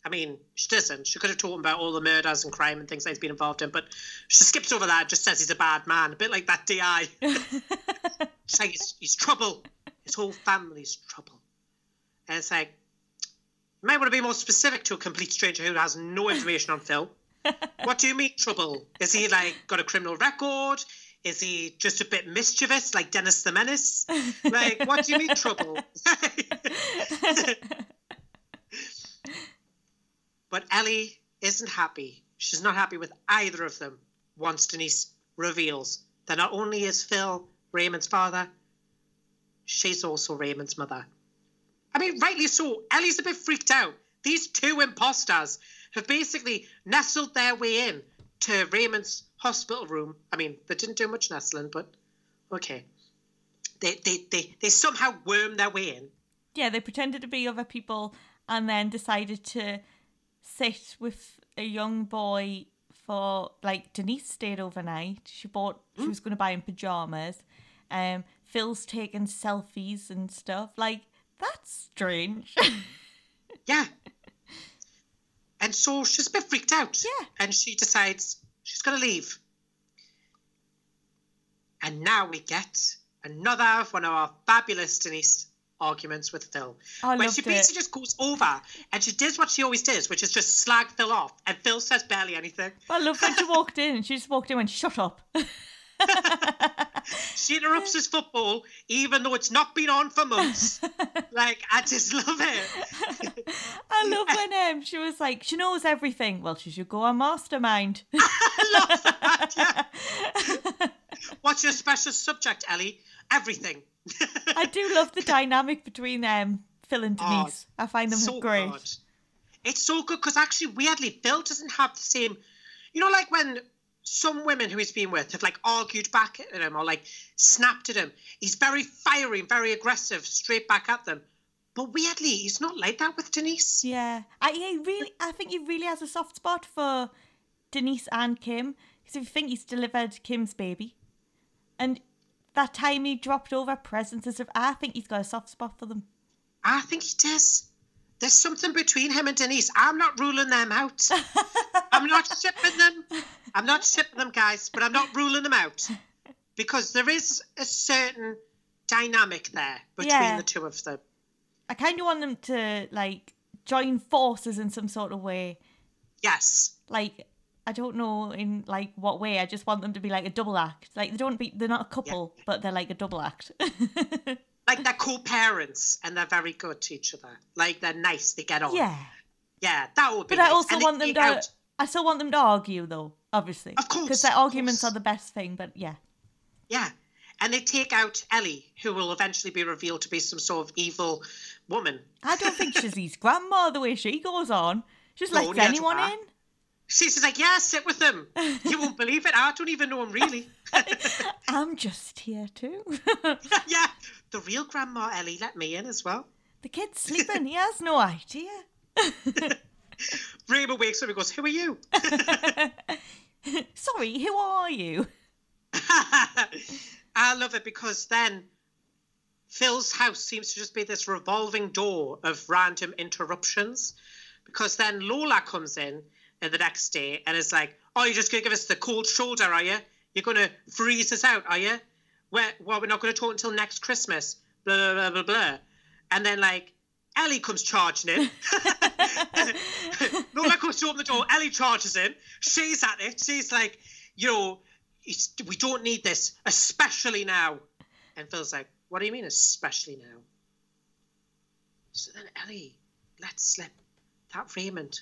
I mean, she doesn't. She could have told him about all the murders and crime and things that he's been involved in, but she skips over that. Just says he's a bad man, a bit like that Di. She's like he's, he's trouble. His whole family's trouble. And it's like, you might want to be more specific to a complete stranger who has no information on Phil. What do you mean trouble? Is he like got a criminal record? Is he just a bit mischievous, like Dennis the Menace? Like, what do you mean trouble? but Ellie isn't happy. She's not happy with either of them once Denise reveals that not only is Phil Raymond's father, she's also Raymond's mother. I mean, rightly so. Ellie's a bit freaked out. These two imposters have basically nestled their way in to Raymond's hospital room. I mean, they didn't do much nestling, but okay. They, they, they, they somehow wormed their way in. Yeah, they pretended to be other people and then decided to sit with a young boy for like Denise stayed overnight. She bought she was gonna buy him pajamas. Um Phil's taking selfies and stuff. Like, that's strange. Yeah. And so she's a bit freaked out. Yeah. And she decides she's going to leave. And now we get another one of our fabulous Denise arguments with Phil. I where she it. basically just goes over and she does what she always does, which is just slag Phil off. And Phil says barely anything. I love when she walked in and she just walked in and went, Shut up. She interrupts his football, even though it's not been on for months. like, I just love it. I love when um, she was like, She knows everything. Well, she should go on mastermind. What's your special subject, Ellie? Everything. I do love the dynamic between um, Phil and Oh, Denise. I find them so great. good. It's so good because actually, weirdly, Phil doesn't have the same. You know, like when some women who he's been with have like argued back at him or like snapped at him. He's very fiery and very aggressive, straight back at them. But weirdly, he's not like that with Denise. Yeah, I he really, I think he really has a soft spot for Denise and Kim because if you think he's delivered Kim's baby, and that time he dropped over presents and stuff, I think he's got a soft spot for them. I think he does. There's something between him and Denise. I'm not ruling them out. I'm not shipping them. I'm not shipping them, guys, but I'm not ruling them out because there is a certain dynamic there between Yeah. the two of them. I kind of want them to like join forces in some sort of way. Yes. Like I don't know in like what way. I just want them to be like a double act. Like they don't be, they're not a couple, but they're like a double act. Like they're co-parents and they're very good to each other. Like they're nice. They get on. yeah, Yeah, that would be but I also And want them to. out- I still want them to argue though, obviously. Of course, because their arguments course. are the best thing. But yeah. Yeah. And they take out Ellie, who will eventually be revealed to be some sort of evil woman. I don't think she's his grandma the way she goes on. She just No, lets anyone in. She's like, yeah, sit with them. You won't believe it. I don't even know him really. I'm just here too. yeah, the real Grandma Ellie let me in as well. the kid's sleeping. He has no idea. Raymond wakes up and goes, Who are you? Sorry, who are you? I love it because then Phil's house seems to just be this revolving door of random interruptions. Because then Lola comes in and the next day and it's like, Oh, you're just going to give us the cold shoulder, are you? You're going to freeze us out, are you? Well, well we're not going to talk until next Christmas. Blah, blah, blah, blah, blah. And then, like, Ellie comes charging in. Lola comes to open the door. Ellie charges in. She's at it. She's like, you know, we don't need this, especially now. And Phil's like, what do you mean, especially now? So then Ellie lets slip that Raymond.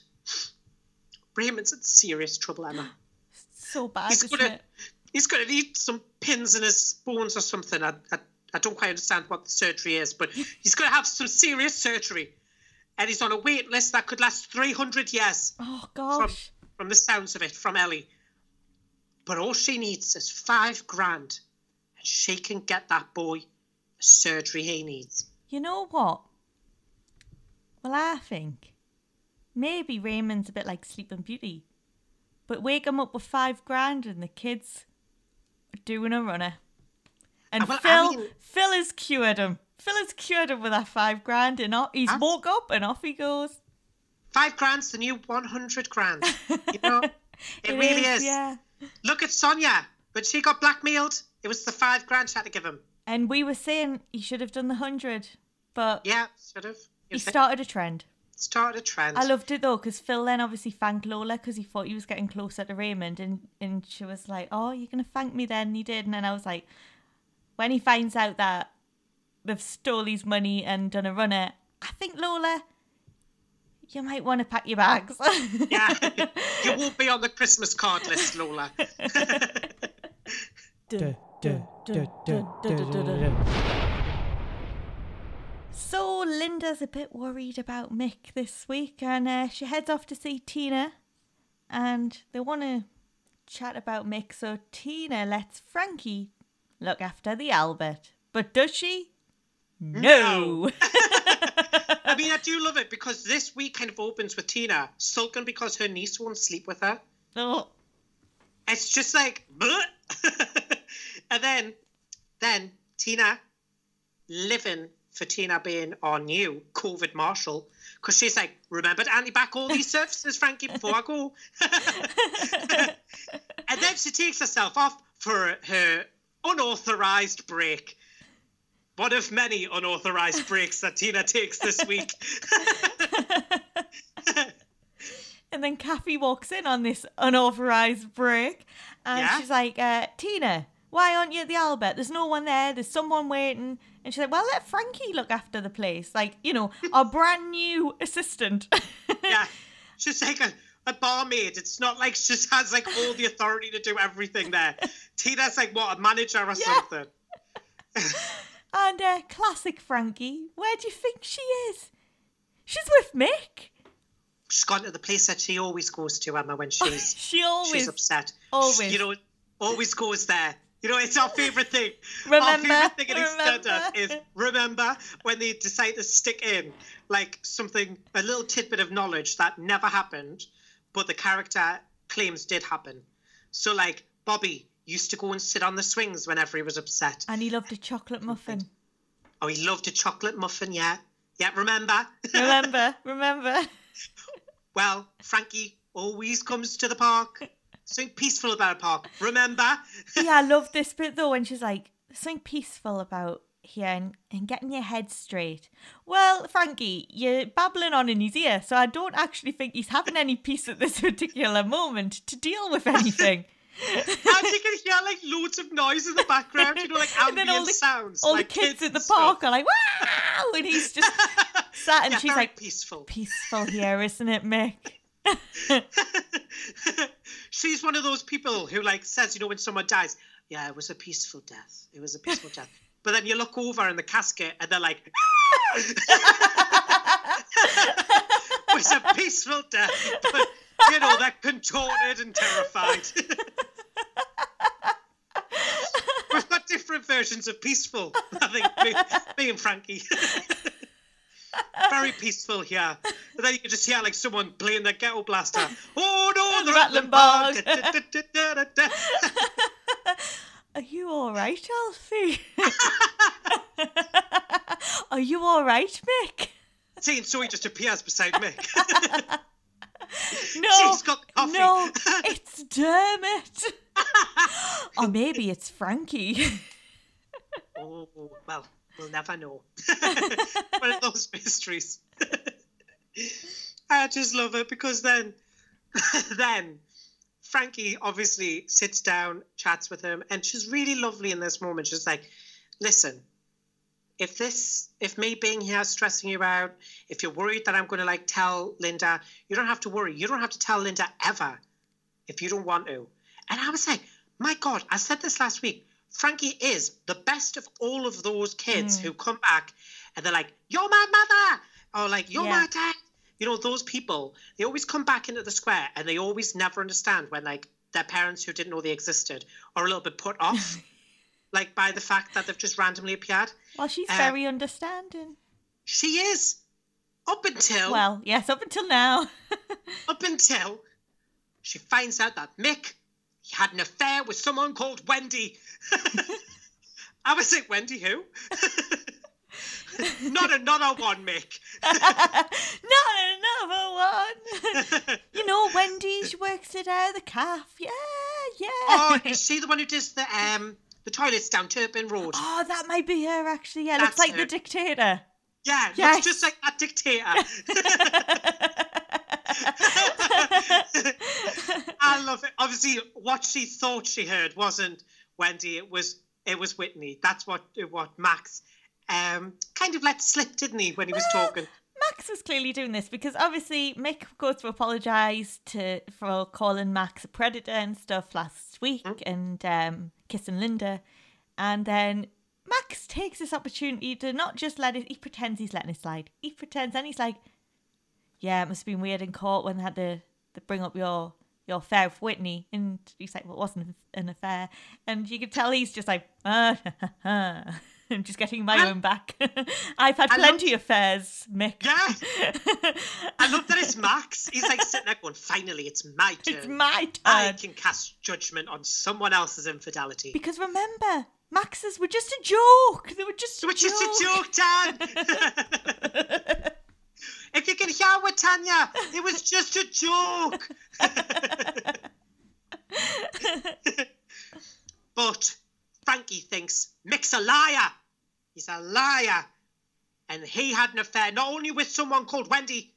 Raymond's in serious trouble, Emma. So bad, He's gonna, he's gonna need some pins in his bones or something. I, I, I don't quite understand what the surgery is, but he's gonna have some serious surgery. And he's on a wait list that could last 300 years Oh from, from the sounds of it, from Ellie. But all she needs is five grand, and she can get that boy the surgery he needs. You know what? Well, I think maybe Raymond's a bit like Sleeping Beauty, but wake him up with five grand and the kids are doing a runner. And Uh, well, I Phil, mean- Phil has cured him. Phil has cured him with that five grand, and off, he's Huh? woke up and off he goes. Five grand's the new 100 grand. You know, it, really is. Yeah. Look at Sonia. When she got blackmailed, it was the five grand she had to give him. And we were saying he should have done the hundred, but Yeah, should have. he started a trend. Started a trend. I loved it though, because Phil then obviously thanked Lola because he thought he was getting closer to Raymond, and and she was like, "Oh, you're gonna thank me then?" And he did, and then I was like, when he finds out that they've stole his money and done a runner, I think Lola, you might want to pack your bags. Yeah, you won't be on the Christmas card list, Lola duh, duh, duh, duh, duh. So Linda's a bit worried about Mick this week, and uh, she heads off to see Tina, and they want to chat about Mick. So Tina lets Frankie look after the Albert, but does she? No. I mean, I do love it because this week kind of opens with Tina sulking because her niece won't sleep with her. Oh, It's just like, and then, then Tina living for Tina being our new COVID marshal because she's like, remember to back all these services, Frankie, before I go. and then she takes herself off for her unauthorized break. One of many unauthorized breaks that Tina takes this week. And then Kathy walks in on this unauthorized break and Yeah? she's like, uh, Tina, why aren't you at the Albert? There's no one there. There's someone waiting. And she's like, well, let Frankie look after the place. Like, you know, our brand new assistant. yeah, she's like a, a barmaid. It's not like she just has like all the authority to do everything there. Tina's like what a manager or something. and uh, classic Frankie, where do you think she is? She's with Mick. She's gone to the place that she always goes to, Emma, when she's She always. she's upset. always. you know, always goes there. You know, it's our favorite thing. our Remember, favorite thing in EastEnders is remember when they decide to stick in like something, a little tidbit of knowledge that never happened, but the character claims did happen. So, like Bobby used to go and sit on the swings whenever he was upset. and he loved a chocolate muffin. Oh, he loved a chocolate muffin. Yeah, yeah. Remember? Remember, remember. well, Frankie always comes to the park. Something peaceful about a park. Remember? yeah, I love this bit though when she's like, something peaceful about here and, and getting your head straight. Well, Frankie, you're babbling on in his ear, so I don't actually think he's having any peace at this particular moment to deal with anything. and you can hear like loads of noise in the background, you know, like ambient all the- sounds. All like the kids, at and the park are like, wow! And he's just sat and yeah, she's like, peaceful. peaceful here, isn't it, Mick? She's one of those people who like says, you know, when someone dies, yeah, it was a peaceful death. It was a peaceful death. But then you look over in the casket and they're like, it was a peaceful death. But, you know, they're contorted and terrified. We've got different versions of peaceful. I think me, me and Frankie. Very peaceful here. Then you can just hear like someone playing their ghetto blaster. Oh no, the, The rattling bog. Are you all right, Alfie? Are you all right, Mick? Seeing Zoe just appears beside me. No, She's got coffee. no, it's Dermot. or maybe it's Frankie. oh well, we'll never know. One of those mysteries. I just love it because then, then Frankie obviously sits down, chats with him, and she's really lovely in this moment. She's like, "Listen, if this, if me being here is stressing you out, if you're worried that I'm going to like tell Linda, you don't have to worry. You don't have to tell Linda ever if you don't want to." And I was like, "My God!" I said this last week. Frankie is the best of all of those kids mm. who come back and they're like, "You're my mother," or like, "You're Yeah. my dad." You know, those people. They always come back into the square and they always never understand when like their parents who didn't know they existed are a little bit put off, like by the fact that they've just randomly appeared. well, she's Uh, very understanding. She is. Up until Well, yes, up until now. up until she finds out that Mick he had an affair with someone called Wendy. I was like, Wendy who? Not another one, Mick. Not another one. you know, Wendy, she works at uh, the calf. Yeah, yeah. oh, is she the one who does the um the toilets down Turpin Road? Oh, that might be her actually. Yeah, That's looks like her. the dictator. yeah, yes. looks just like that dictator. I love it. Obviously, what she thought she heard wasn't Wendy. It was it was Whitney. That's what what Max um kind of let slip, didn't he, when he was Well, talking? Max was clearly doing this because obviously Mick goes to apologise to for calling Max a predator and stuff last week and um, kissing Linda, and then Max takes this opportunity to not just let it. He pretends he's letting it slide. He pretends and he's like, "Yeah, it must have been weird in court when they had to, to bring up your." Your affair with Whitney, and he's like, "Well, it wasn't an affair," and you could tell he's just like, ah, I'm just getting my own back. I've had I plenty of fares, Mick. Yeah. I love that it's Max. He's like sitting there going, finally, it's my turn. It's my turn. I can cast judgment on someone else's infidelity. Because remember, Max's were just a joke. They were just a Which joke. is a joke, Dan. if you can hear what Tanya, it was just a joke. but Frankie thinks Mick's a liar. He's a liar. And he had an affair not only with someone called Wendy,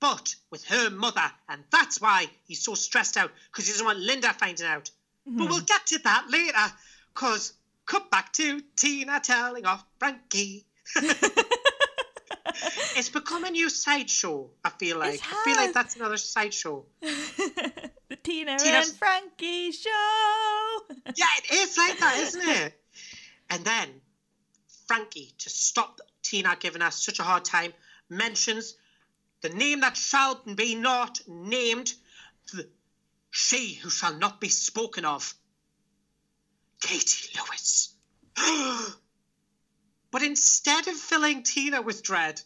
but with her mother. And that's why he's so stressed out, because he doesn't want Linda finding out. But mm-hmm. we'll get to that later, because cut back to Tina telling off Frankie. it's become a new sideshow, I feel like. I feel like that's another sideshow. the Tina Tina- and Frankie show. Yeah, it is like that, isn't it? And then Frankie, to stop Tina giving us such a hard time, mentions the name that shall be not named, the she who shall not be spoken of. Katie Lewis. but instead of filling Tina with dread,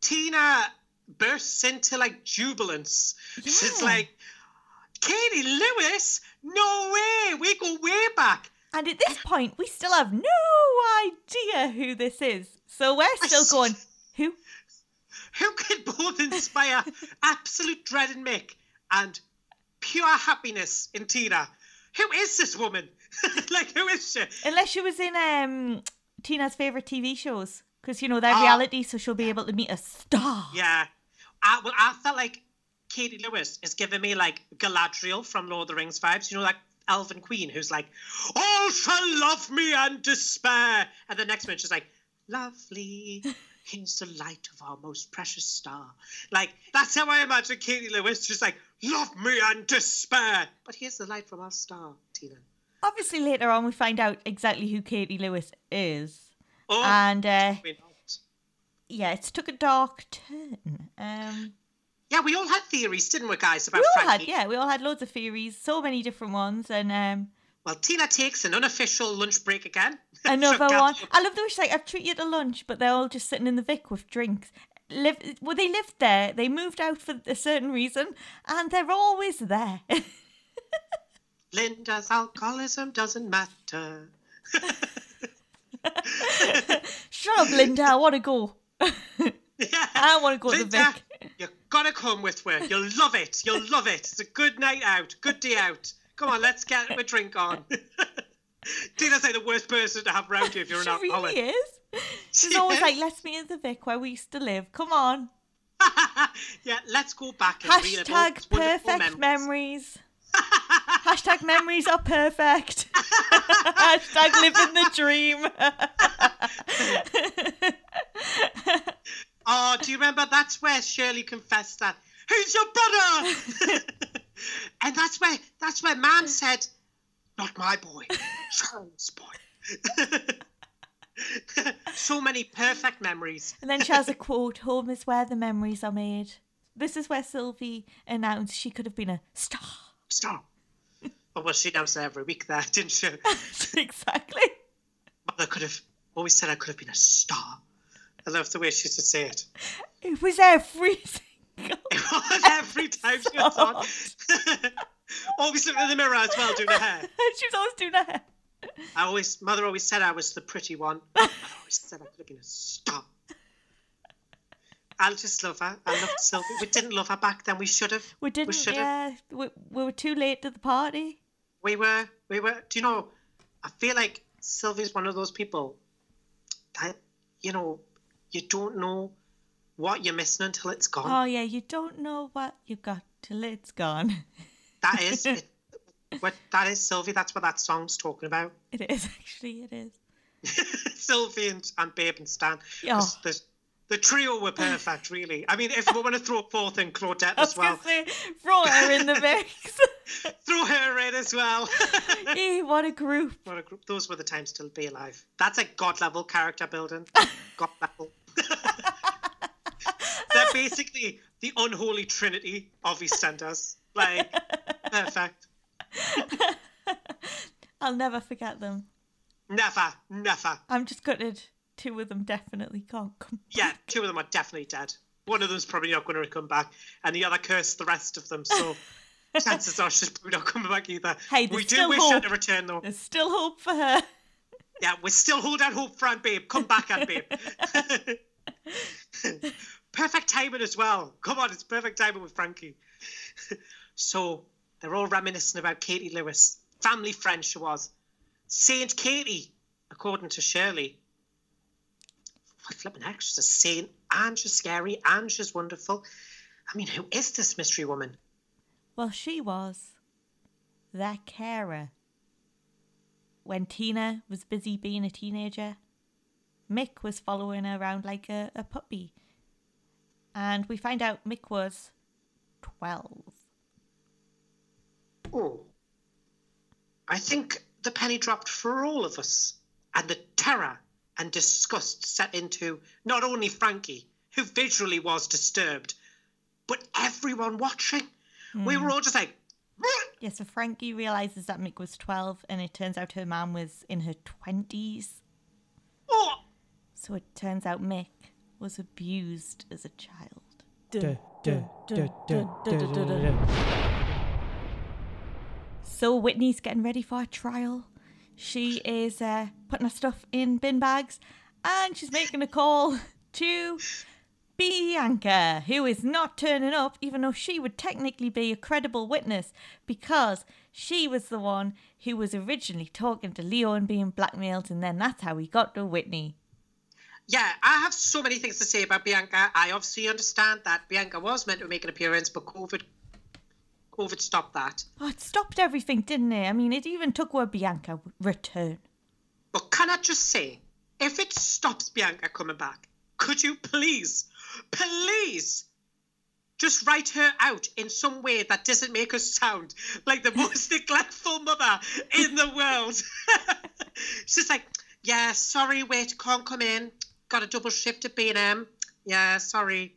Tina bursts into like jubilance. She's like, Katie Lewis? No way! We go way back. And at this point, we still have no idea who this is. So we're still s- going, who? Who could both inspire absolute dread in Mick and pure happiness in Tina? Who is this woman? like, who is she? Unless she was in um Tina's favourite TV shows. Because, you know, they're Ah. reality, so she'll be able to meet a star. Yeah. I, well, I felt like Katie Lewis is giving me like Galadriel from Lord of the Rings vibes. You know, like Elven Queen, who's like, All shall love me and despair. And the next minute she's like, Lovely. He's the light of our most precious star. Like, that's how I imagine Katie Lewis. She's like, Love me and despair. But here's the light from our star, Tina. Obviously, later on, we find out exactly who Katie Lewis is. Oh, And, uh, yeah, it's took a dark turn. Um, yeah, we all had theories, didn't we, guys, about we all Frankie? had, yeah, we all had loads of theories, so many different ones. And um, Well, Tina takes an unofficial lunch break again. another one. I love the way she's like, I've treated you to lunch, but they're all just sitting in the Vic with drinks. Live, well, they lived there. They moved out for a certain reason, and they're always there. Linda's alcoholism doesn't matter. Shut up, Linda. I want to go. Yeah. I want to go to the Linda, Vic. you gotta come with me. You'll love it. You'll love it. It's a good night out. Good day out. Come on, let's get a drink on. Tina's like the worst person to have around you if you're She an alcoholic. really is. She's She always is. like, let's meet at the Vic where we used to live. Come on. yeah, let's go back and Hashtag perfect memories. memories. Hashtag memories are perfect. Hashtag living the dream. Oh, do you remember? That's where Shirley confessed that. Who's your brother? and that's where that's where Mom said, "Not my boy, Charles' boy." so many perfect memories. and then she has a quote Home is where the memories are made. This is where Sylvie announced she could have been a star. Stop. Oh, well, she announced every week there, didn't she? exactly. Mother could have always said I could have been a star. I love the way she used to say it. It was every single. It was every time she was on. always looking in the mirror as well, doing her hair. she was always doing her hair. I always, mother always said I was the pretty one. I always said I could have been a star. I just love her. I loved Sylvie. We didn't love her back then. We should have. We didn't, should have. yeah. We, we were too late to the party. We were. We were. Do you know? I feel like Sylvie's one of those people that you know you don't know what you're missing until it's gone. Oh, yeah, you don't know what you've got till it's gone. that is. It, what that is Sylvie. That's what that song's talking about. It is, actually, it is. Sylvie and, and Babe and Stan. Yeah. The, trio were perfect, really. I mean, if we want to throw forth in Claudette as well, say, throw her in the mix. throw her in as well. Eh, what a group. what a group. Those were the times to be alive. That's a God level character building. God level. They're basically the unholy trinity of EastEnders. Like, perfect. I'll never forget them. Never, never. I'm just gutted. Two of them definitely can't come. Back. Yeah, two of them are definitely dead. One of them's probably not going to come back, and the other cursed the rest of them. So chances are she's probably not coming back either. Hey, we do still wish her hope. to return though. There's still hope for her. Yeah, we're still holding out hope for Aunt Babe. Come back, Aunt Babe. perfect timing as well. Come on, it's perfect timing with Frankie. so they're all reminiscing about Katie Lewis, family friend she was. Saint Katie, according to Shirley. What flipping heck? She's a saint, and she's scary, and she's wonderful. I mean, who is this mystery woman? Well, she was their carer. When Tina was busy being a teenager, Mick was following her around like a, a puppy. And we find out Mick was 12. Oh. I think the penny dropped for all of us, and the terror and disgust set into not only Frankie, who visually was disturbed, but everyone watching. We hmm. were all just like, "What?" Yeah, so Frankie realizes that Mick was 12, and it turns out her mum was in her 20s. oh, So it turns out Mick was abused as a child. So Whitney's getting ready for a trial. She is uh, putting her stuff in bin bags and she's making a call to Bianca, who is not turning up, even though she would technically be a credible witness because she was the one who was originally talking to Leo and being blackmailed, and then that's how he got to Whitney. Yeah, I have so many things to say about Bianca. I obviously understand that Bianca was meant to make an appearance, but COVID, COVID stopped that. Oh, it stopped everything, didn't it? I mean, it even took where Bianca return. But can I just say, if it stops Bianca coming back, could you please, please, just write her out in some way that doesn't make her sound like the most neglectful mother in the world? She's like, yeah, sorry, wait, can't come in. Got a double shift at B&M. Yeah, sorry.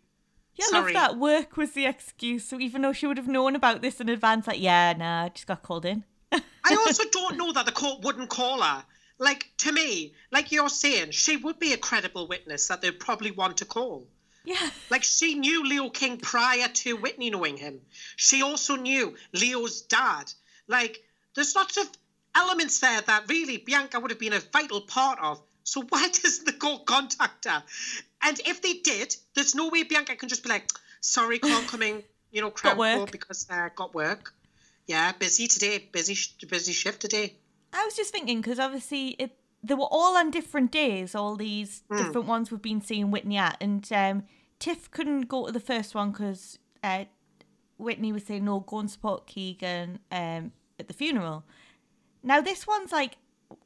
Yeah, I love that. Work was the excuse. So even though she would have known about this in advance, like, yeah, nah, just got called in. I also don't know that the court wouldn't call her. Like, to me, like you're saying, she would be a credible witness that they'd probably want to call. yeah. Like she knew Leo King prior to Whitney knowing him. She also knew Leo's dad. Like there's lots of elements there that really Bianca would have been a vital part of. So why doesn't the court contact her? And if they did, there's no way Bianca can just be like, "Sorry, can't come in." You know, crown court because uh, got work. Yeah, busy today. Busy, busy shift today. I was just thinking because obviously it they were all on different days. All these different ones we've been seeing Whitney at, and um, Tiff couldn't go to the first one because uh, Whitney was saying no, go and support Keegan um, at the funeral. Now this one's like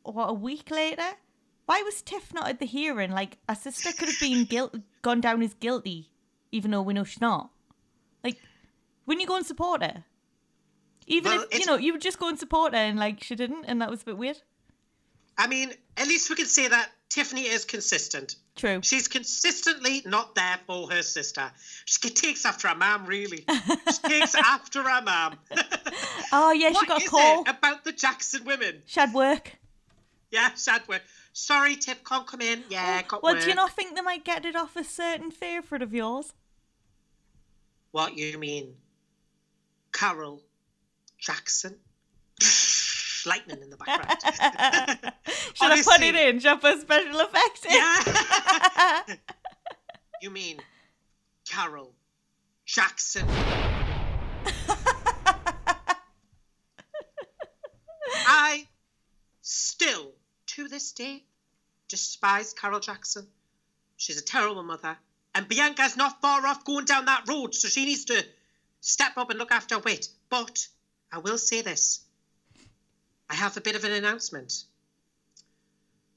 what a week later. Why was Tiff not at the hearing? Like her sister could have been guilt gone down as guilty, even though we know she's not. Like, wouldn't you go and support her? Even Well, if you know you would just go and support her, and like she didn't, and that was a bit weird. I mean, at least we can say that Tiffany is consistent. True. She's consistently not there for her sister. She takes after her mum, really. She takes after her mum. Oh yeah, she got a call. about the Jackson women? She had work. Yeah, Shadworth. Sorry, Tip can't come in. Yeah, oh, got well, work. do you not think they might get it off a certain favourite of yours? What you mean? Carol Jackson? Lightning in the background. Should I put it in? Should I put special effects in? Yeah. you mean Carol Jackson? I still, to this day, despise Carol Jackson. She's a terrible mother. And Bianca's not far off going down that road, so she needs to step up and look after Whit. But I will say this I have a bit of an announcement.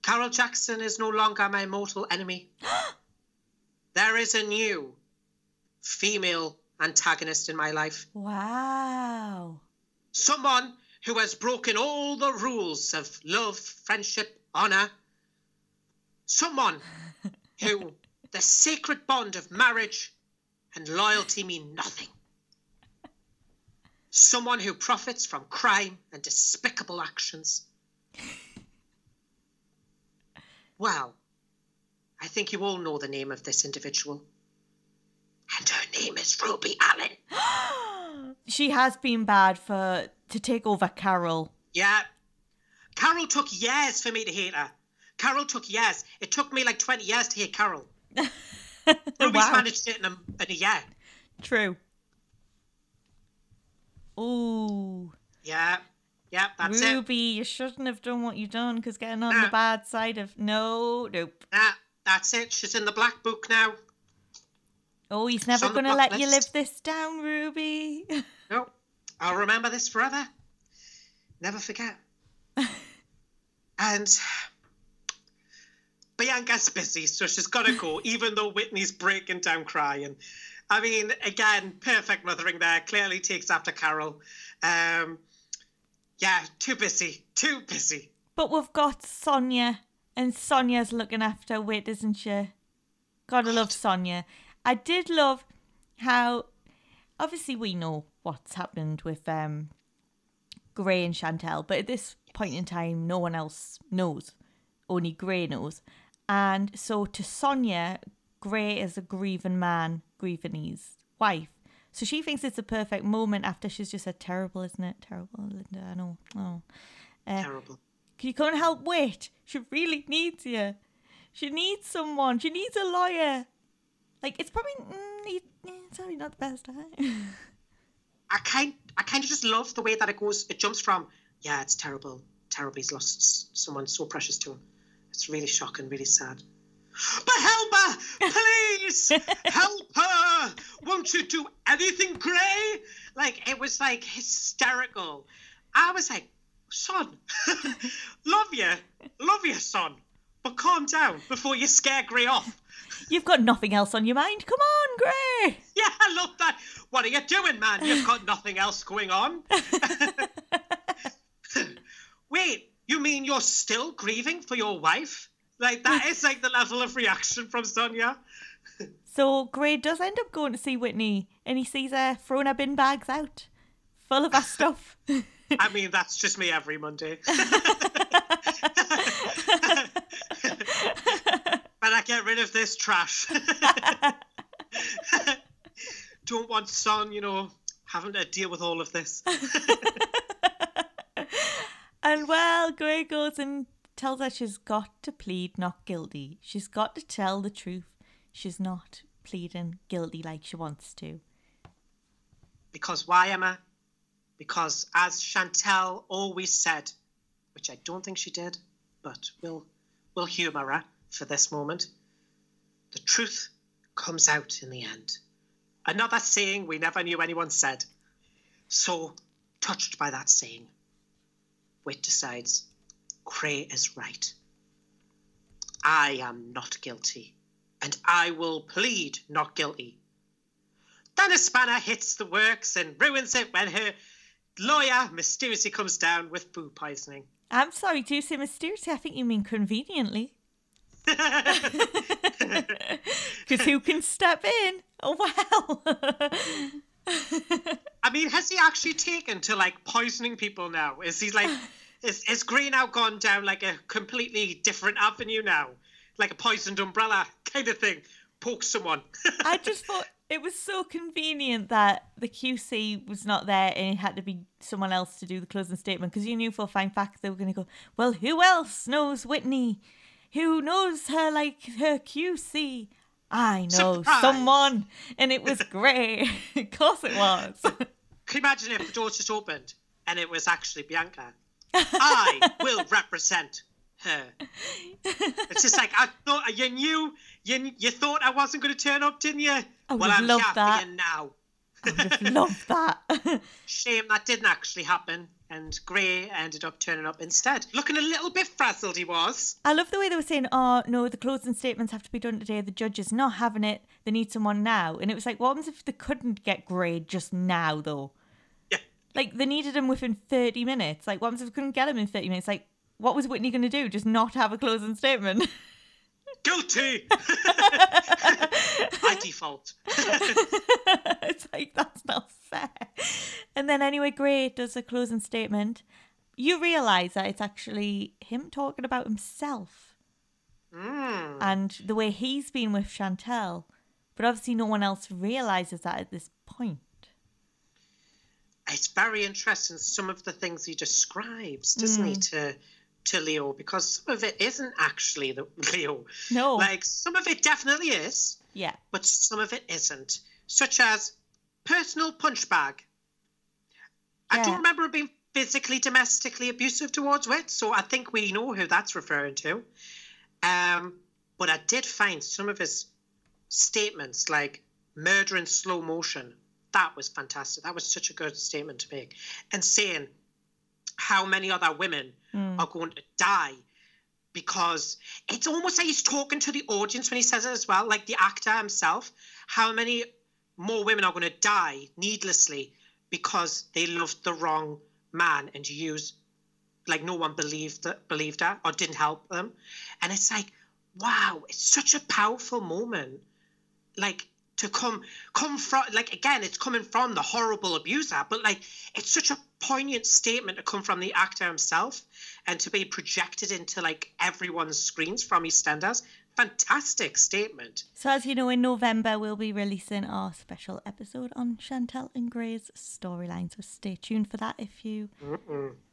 Carol Jackson is no longer my mortal enemy. there is a new female antagonist in my life. Wow. Someone who has broken all the rules of love, friendship, honour. Someone who the sacred bond of marriage and loyalty mean nothing. Someone who profits from crime and despicable actions. Well, I think you all know the name of this individual. And her name is Ruby Allen. She has been bad for to take over Carol. Yeah. Carol took years for me to hate her. Carol took years. It took me like 20 years to hate Carol. Ruby's Wow. managed it in a, in a year. True. Ooh, Yeah. Yeah, that's it. Ruby, you shouldn't have done what you done because getting on the Ah. bad side of no, nope. Nah, that's it. She's in the black book now. Oh, he's never going to let you live this down, Ruby. No, I'll remember this forever. Never forget. and Bianca's busy, so she's got to go, even though Whitney's breaking down crying. I mean, again, perfect mothering there. Clearly takes after Carol. Um, yeah, too busy. Too busy. but we've got Sonia, and Sonia's looking after Whit, isn't she? Gotta love Sonia. I did love how, obviously, we know what's happened with um, Gray and Chantelle, but at this point in time, no one else knows. Only Gray knows. And so to Sonia, Gray is a grieving man, grieving his wife. So she thinks it's a perfect moment after she's just said, terrible, isn't it? Terrible, Linda, I know. Oh. Uh, Terrible. you and help Whit? She really needs you. She needs someone. She needs a lawyer. Like, it's probably, mm, eh, it's probably not the best time. I kind, I kind of just love the way that it goes. It jumps from, yeah, it's terrible. Terrible. He's lost someone so precious to him. It's really shocking, really sad. But help her, please, help her. Won't you do anything, Gray? Like it was like hysterical. I was like, son, love you, love you, son, but calm down before you scare Gray off. You've got nothing else on your mind. Come on, Gray. Yeah, I love that. What are you doing, man? You've got nothing else going on. Wait, you mean you're still grieving for your wife? Like that is like the level of reaction from Sonia. So Gray does end up going to see Whitney and he sees her throwing her bin bags out full of her stuff. I mean, that's just me every Monday. but I get rid of this trash. Don't want Son, you know, having to deal with all of this. and well, Gray goes and tells her she's got to plead not guilty. She's got to tell the truth. She's not pleading guilty like she wants to. Because why, Emma? Because as Chantelle always said, which I don't think she did, but we'll we'll humour her for this moment. The truth comes out in the end. Another saying we never knew anyone said. So, touched by that saying, Whit decides Gray is right. I am not guilty, and I will plead not guilty. Then a spanner hits the works and ruins it when her lawyer mysteriously comes down with food poisoning. I'm sorry, do you say mysteriously? I think you mean conveniently. Because who can step in? Oh, well. I mean, has he actually taken to like poisoning people now? Is he like, is, is Gray now gone down like a completely different avenue now? Like a poisoned umbrella kind of thing? Poke someone. I just thought it was so convenient that the QC was not there and it had to be someone else to do the closing statement because you knew for a fine fact they were going to go, well, who else knows Whitney? Who knows her like her QC? I know Surprise. someone. And it was great. of course it was. Can you imagine if the door just opened and it was actually Bianca? I will represent her. It's just like I thought you knew you you thought I wasn't going to turn up, didn't you? I well, I'm here that. now. I would have loved that. Shame that didn't actually happen, and Gray ended up turning up instead. Looking a little bit frazzled, he was. I love the way they were saying, oh, no, the closing statements have to be done today. The judge is not having it. They need someone now. And it was like, what happens if they couldn't get Gray just now, though? Yeah. Like, they needed him within 30 minutes. Like, what happens if they couldn't get him in 30 minutes? Like, what was Whitney going to do? Just not have a closing statement? Guilty. By default. it's like, that's not fair. And then, anyway, Gray does a closing statement. You realise that it's actually him talking about himself. Mm. and the way he's been with Chantelle. But obviously, no one else realizes that at this point. It's very interesting some of the things he describes, doesn't he, to to Leo? Because some of it isn't actually the Leo. No. Like some of it definitely is, Yeah. but some of it isn't. Such as personal punch bag. I don't remember him being physically, domestically abusive towards Whit, so I think we know who that's referring to. Um, but I did find some of his statements, like murder in slow motion, that was fantastic. That was such a good statement to make. And saying how many other women hmm. are going to die because it's almost like he's talking to the audience when he says it as well, like the actor himself. How many more women are going to die needlessly because they loved the wrong man and used like no one believed that believed her or didn't help them? And it's like wow it's such a powerful moment. Like to come come from like again it's coming from the horrible abuser but like it's such a poignant statement to come from the actor himself and to be projected into like everyone's screens from EastEnders fantastic statement So, as you know, in November we'll be releasing our special episode on Chantelle and Gray's storyline. So stay tuned for that if you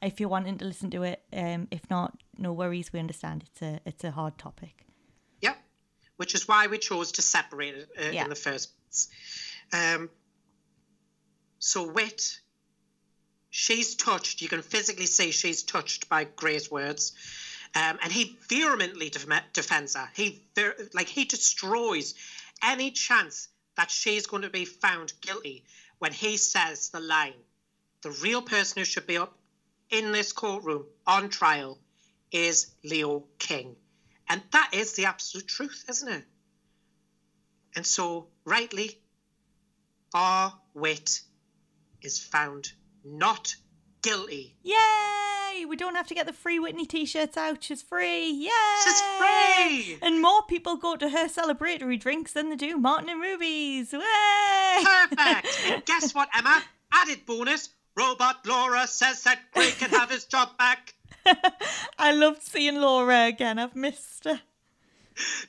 if you're wanting to listen to it. Um, if not, no worries. We understand it's a it's a hard topic. Which is why we chose to separate it uh, Yeah. in the first place. Um, so, Whit, she's touched. You can physically see she's touched by Gray's words. Um, and he vehemently def- defends her. He ver- like he destroys any chance that she's going to be found guilty when he says the line, "The real person who should be up in this courtroom on trial is Leo King," and that is the absolute truth, isn't it? And so, rightly, our Whit is found not guilty. Yay! We don't have to get the free Whitney t-shirts out. She's free. Yay! She's free! And more people go to her celebratory drinks than they do Martin and Ruby's. Way! Perfect. and guess what, Emma? Added bonus. Robot Laura says that Gray can have his job back. I loved seeing Laura again. I've missed her.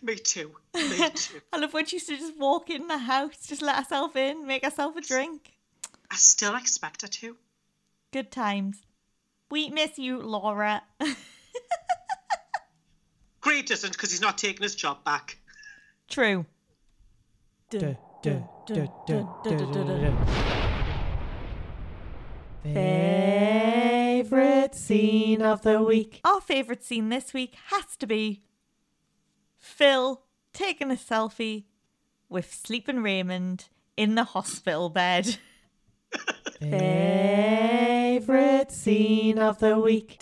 Me too. Me too. I love when she used to just walk in the house, just let herself in, make herself a drink. I still expect her to. Good times. We miss you, Laura. Gray doesn't because he's not taking his job back. True. Duh, Favorite scene of the week. Our favourite scene this week has to be Phil taking a selfie with sleeping Raymond in the hospital bed. Favorite scene of the week.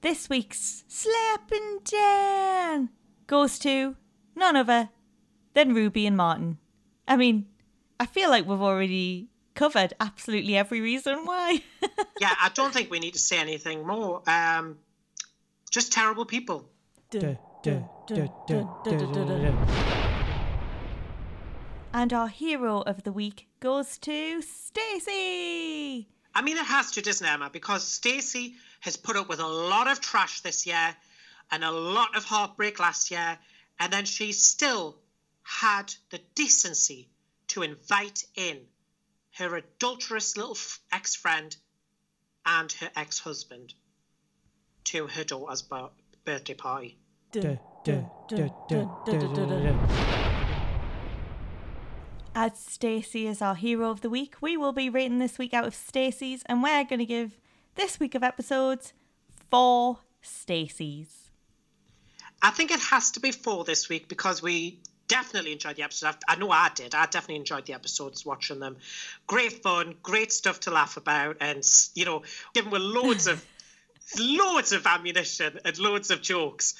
This week's Slapping Dan goes to none other than Ruby and Martin. I mean, I feel like we've already covered absolutely every reason why. Yeah, I don't think we need to say anything more. Um, just terrible people. And our hero of the week goes to Stacey. I mean, it has to, doesn't it, Emma? Because Stacey has put up with a lot of trash this year and a lot of heartbreak last year, and then she still had the decency to invite in her adulterous little ex-friend and her ex-husband to her daughter's bir- birthday party. As Stacey is our hero of the week, we will be rating this week out of Stacey's, and we're going to give this week of episodes four Stacey's. I think it has to be four this week because we definitely enjoyed the episode. I I know I did. I definitely enjoyed the episodes watching them. Great fun, great stuff to laugh about, and you know, given with loads of loads of ammunition and loads of jokes.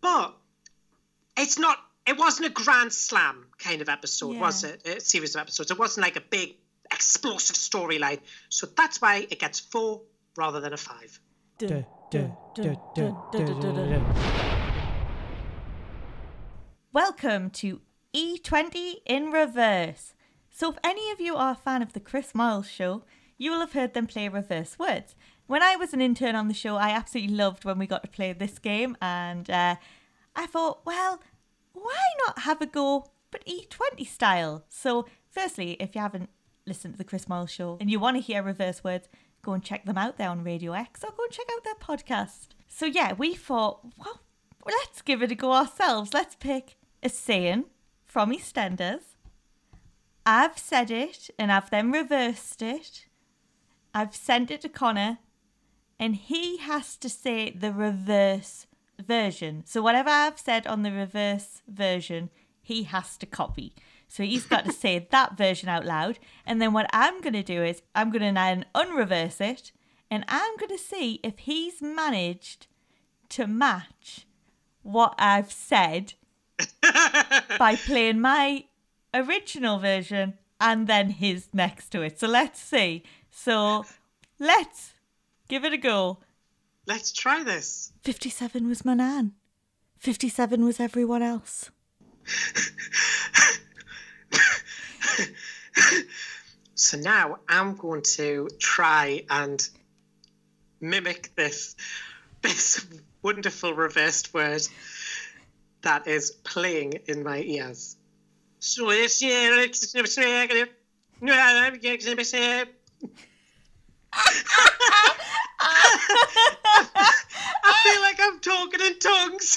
But it's not. It wasn't a grand slam kind of episode, was it? A series of episodes. It wasn't like a big explosive storyline. So that's why it gets four rather than a five. Duh, duh, duh, duh, duh, duh, duh, duh. Welcome to E20 in reverse. So, if any of you are a fan of the Chris Moyles show, you will have heard them play reverse words. when I was an intern on the show, I absolutely loved when we got to play this game, and uh, I thought, well, why not have a go, but E20 style? So, firstly, if you haven't listened to the Chris Moyles show and you want to hear reverse words, go and check them out there on Radio X or go and check out their podcast. So, yeah, we thought, well, let's give it a go ourselves. Let's pick a saying from EastEnders. I've said it and I've then reversed it. I've sent it to Connor and he has to say the reverse version. So, whatever I've said on the reverse version, he has to copy. So he's got to say that version out loud. And then what I'm going to do is I'm going to then unreverse it and I'm going to see if he's managed to match what I've said by playing my original version and then his next to it. So let's see. So let's give it a go. Let's try this. 57 was my nan. 57 was everyone else. so now I'm going to try and mimic this this wonderful reversed word that is playing in my ears. I feel like I'm talking in tongues.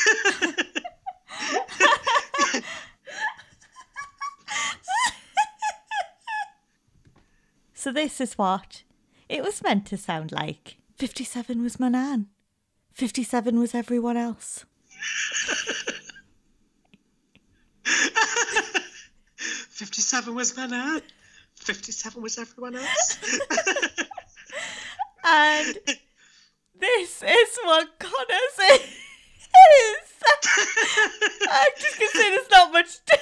So this is what it was meant to sound like. 57 was my nan. 57 was everyone else. Fifty-seven was my nan. Fifty-seven was everyone else. And this is what Connors is. I'm just going to say there's not much. To-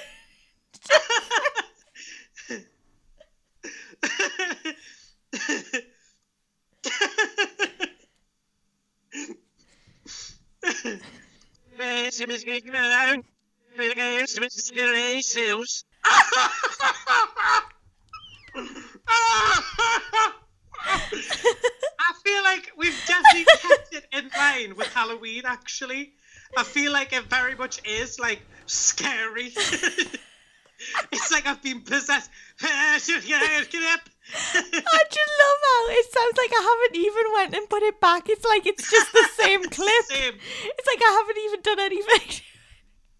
I feel like we've definitely kept it in line with Halloween, actually. I feel like it very much is like scary. it's like I've been possessed. I just love how it sounds like I haven't even went and put it back. It's like it's just the same clip. Same. It's like I haven't even done anything.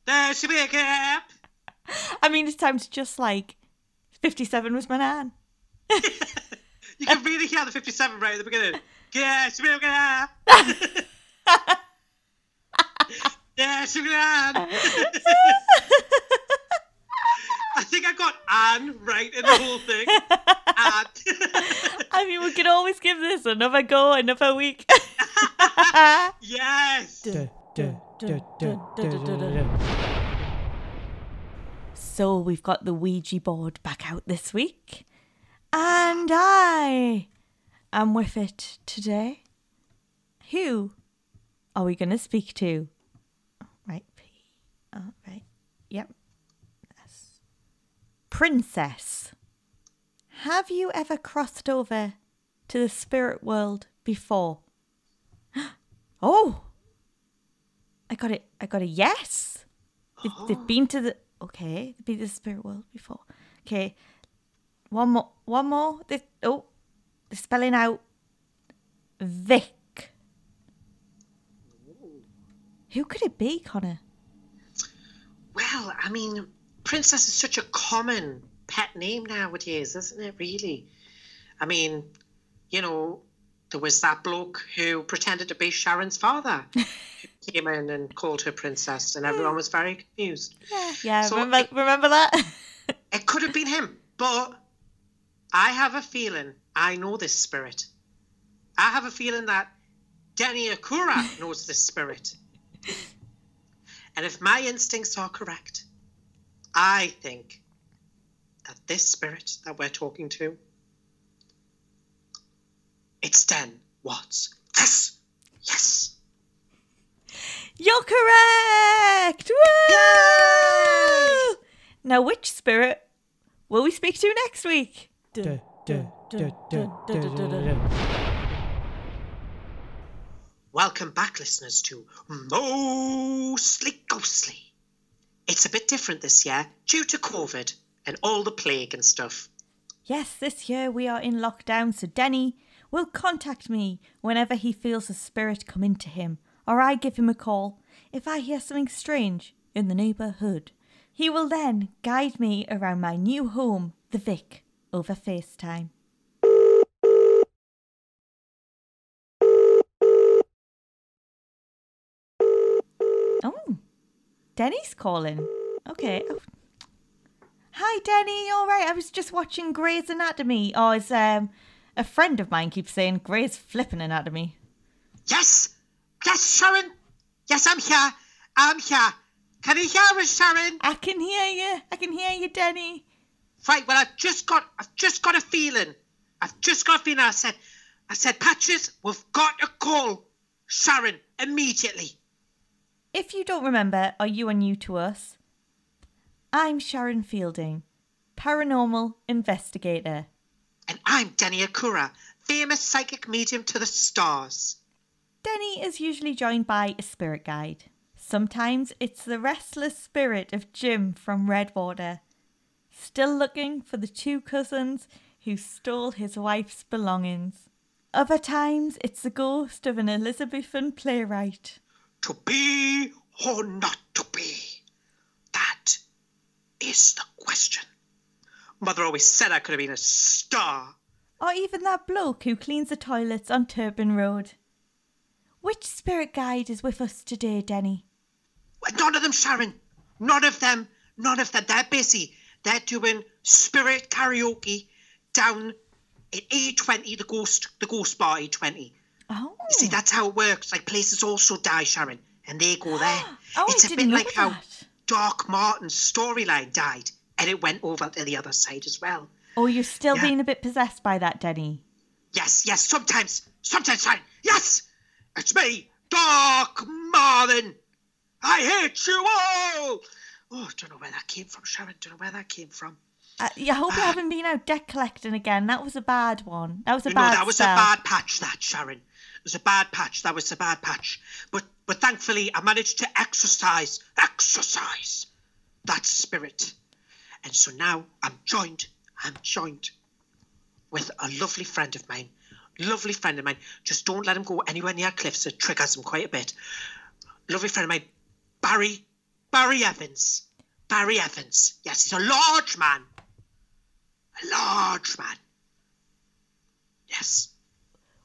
There should be a gap. I mean, it's time to just like 57 was my nan. You can really hear the 57 right at the beginning. Yeah, should be a gap. Yeah, should be Anne. I think I got Anne right in the whole thing. Anne. I mean, we could always give this another go, another week. yes. So we've got the Ouija board back out this week. And I am with it today. Who are we going to speak to? Right, P. Oh, right. Yep. S. Princess. Have you ever crossed over to the spirit world before? Oh, I got it. I got a yes. They've, they've been to the okay. They've the spirit world before. Okay, one more. One more. They, oh, they're spelling out Vic. Who could it be, Connor? Well, I mean, Princess is such a common pet name nowadays, isn't it, really? I mean, you know, there was that bloke who pretended to be Sharon's father. who came in and called her princess, and everyone was very confused. Yeah, So remember it- remember that? It could have been him, but I have a feeling I know this spirit. I have a feeling that Denny Akura knows this spirit. And if my instincts are correct, I think that this spirit that we're talking to, it's Den Watts. Yes! Yes! You're correct. Woo! Now, which spirit will we speak to next week? Welcome back, listeners, to Mostly Ghostly. It's a bit different this year due to COVID and all the plague and stuff. Yes, this year we are in lockdown, so Denny will contact me whenever he feels a spirit come into him, or I give him a call if I hear something strange in the neighbourhood. He will then guide me around my new home, the Vic, over FaceTime. Oh, Denny's calling. Okay. Oh. Hi, Denny. All right? I was just watching Grey's Anatomy. Oh, it's um, a friend of mine keeps saying Grey's flipping anatomy. Yes, yes, Sharon. Yes, I'm here. I'm here. Can you hear us, Sharon? I can hear you. I can hear you, Denny. Right. Well, I've just got, I've just got a feeling. I've just got a feeling. I said, I said, Patches, we've got to call Sharon immediately. If you don't remember, or you are new to us, I'm Sharon Fielding, paranormal investigator. And I'm Denny Akura, famous psychic medium to the stars. Denny is usually joined by a spirit guide. Sometimes it's the restless spirit of Jim from Redwater, still looking for the two cousins who stole his wife's belongings. Other times it's the ghost of an Elizabethan playwright. To be or not to be? That is the question. Mother always said I could have been a star. Or even that bloke who cleans the toilets on Turpin Road. Which spirit guide is with us today, Denny? None of them, Sharon. None of them. None of them. They're busy. They're doing spirit karaoke down at E20, the ghost, the ghost bar A20. Oh. You see, oh. that's how it works. Like places also die, Sharon, and they go there. Oh, it's I a bit like how that. Doc Martin's storyline died, and it went over to the other side as well. Oh, you're still Yeah. being a bit possessed by that, Denny. Yes, yes, sometimes, sometimes, Sharon. Yes, it's me, Doc Martin. I hate you all. Oh, I don't know where that came from, Sharon. Don't know where that came from. Uh, yeah, I hope you haven't been out debt collecting again. That was a bad one. That was a You know, bad that was spell. a bad patch, that, Sharon. It was a bad patch. That was a bad patch. But but thankfully, I managed to exercise, exercise that spirit. And so now I'm joined, I'm joined with a lovely friend of mine. Lovely friend of mine. Just don't let him go anywhere near cliffs. It triggers him quite a bit. Lovely friend of mine, Barry, Barry Evans. Barry Evans. Yes, he's a large man. A large man. Yes.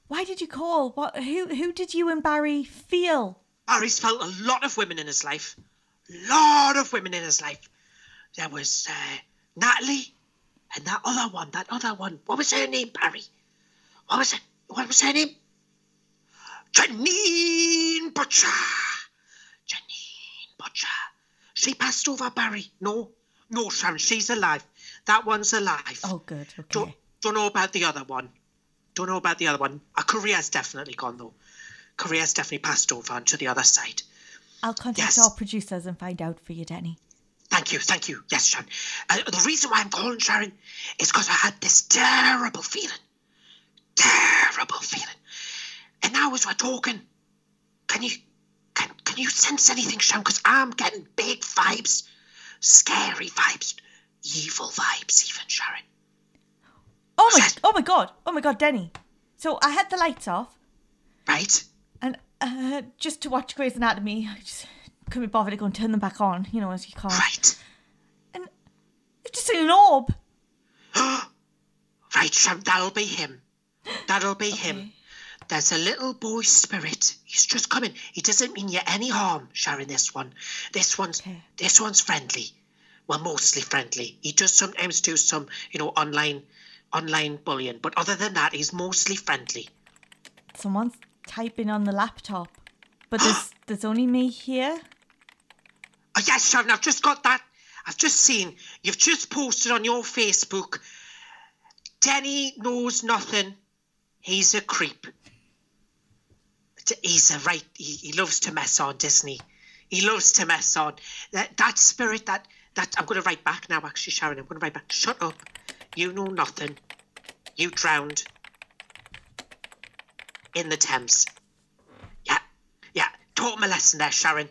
Why did you call? What? Who? Who did you and Barry feel? Barry's felt a lot of women in his life. Lot of women in his life. There was uh, Natalie and that other one, that other one. What was her name, Barry? What was it? What was her name? Janine Butcher. Janine Butcher. She passed over, Barry. No, no, Sharon, she's alive. That one's alive. Oh, good. Don't, Okay. don't know about the other one. Don't know about the other one. Her career's definitely gone, though. Career's definitely passed over onto the other side. I'll contact Yes. our producers and find out for you, Denny. Thank you, thank you. Yes, Sharon. Uh, the reason why I'm calling Sharon is because I had this terrible feeling. Terrible feeling. And now as we're talking, can you can can you sense anything, Sharon? Because I'm getting big vibes, scary vibes, evil vibes, even Sharon. Oh my! Oh my God! Oh my God, Denny. So I had the lights off, Right? and uh, just to watch Grey's Anatomy, I just couldn't be bothered to go and turn them back on. You know, as you can't. Right. And it's just an orb. Right, Sharon. That'll be him. That'll be him. There's a little boy spirit. He's just coming. He doesn't mean you any harm, Sharon. This one, this one's, Okay. this one's friendly. Well, mostly friendly. He does sometimes do some, you know, online, online bullying. But other than that, he's mostly friendly. Someone's typing on the laptop, but there's there's only me here. Oh yes, Sharon. I've just got that. I've just seen. You've just posted on your Facebook. Denny knows nothing. He's a creep. He's a right. He, he loves to mess on, Disney. He loves to mess on. That that spirit. That that. I'm going to write back now. Actually, Sharon. I'm going to write back. Shut up. You know nothing. You drowned in the Thames. Yeah. Yeah. Taught him a lesson there, Sharon.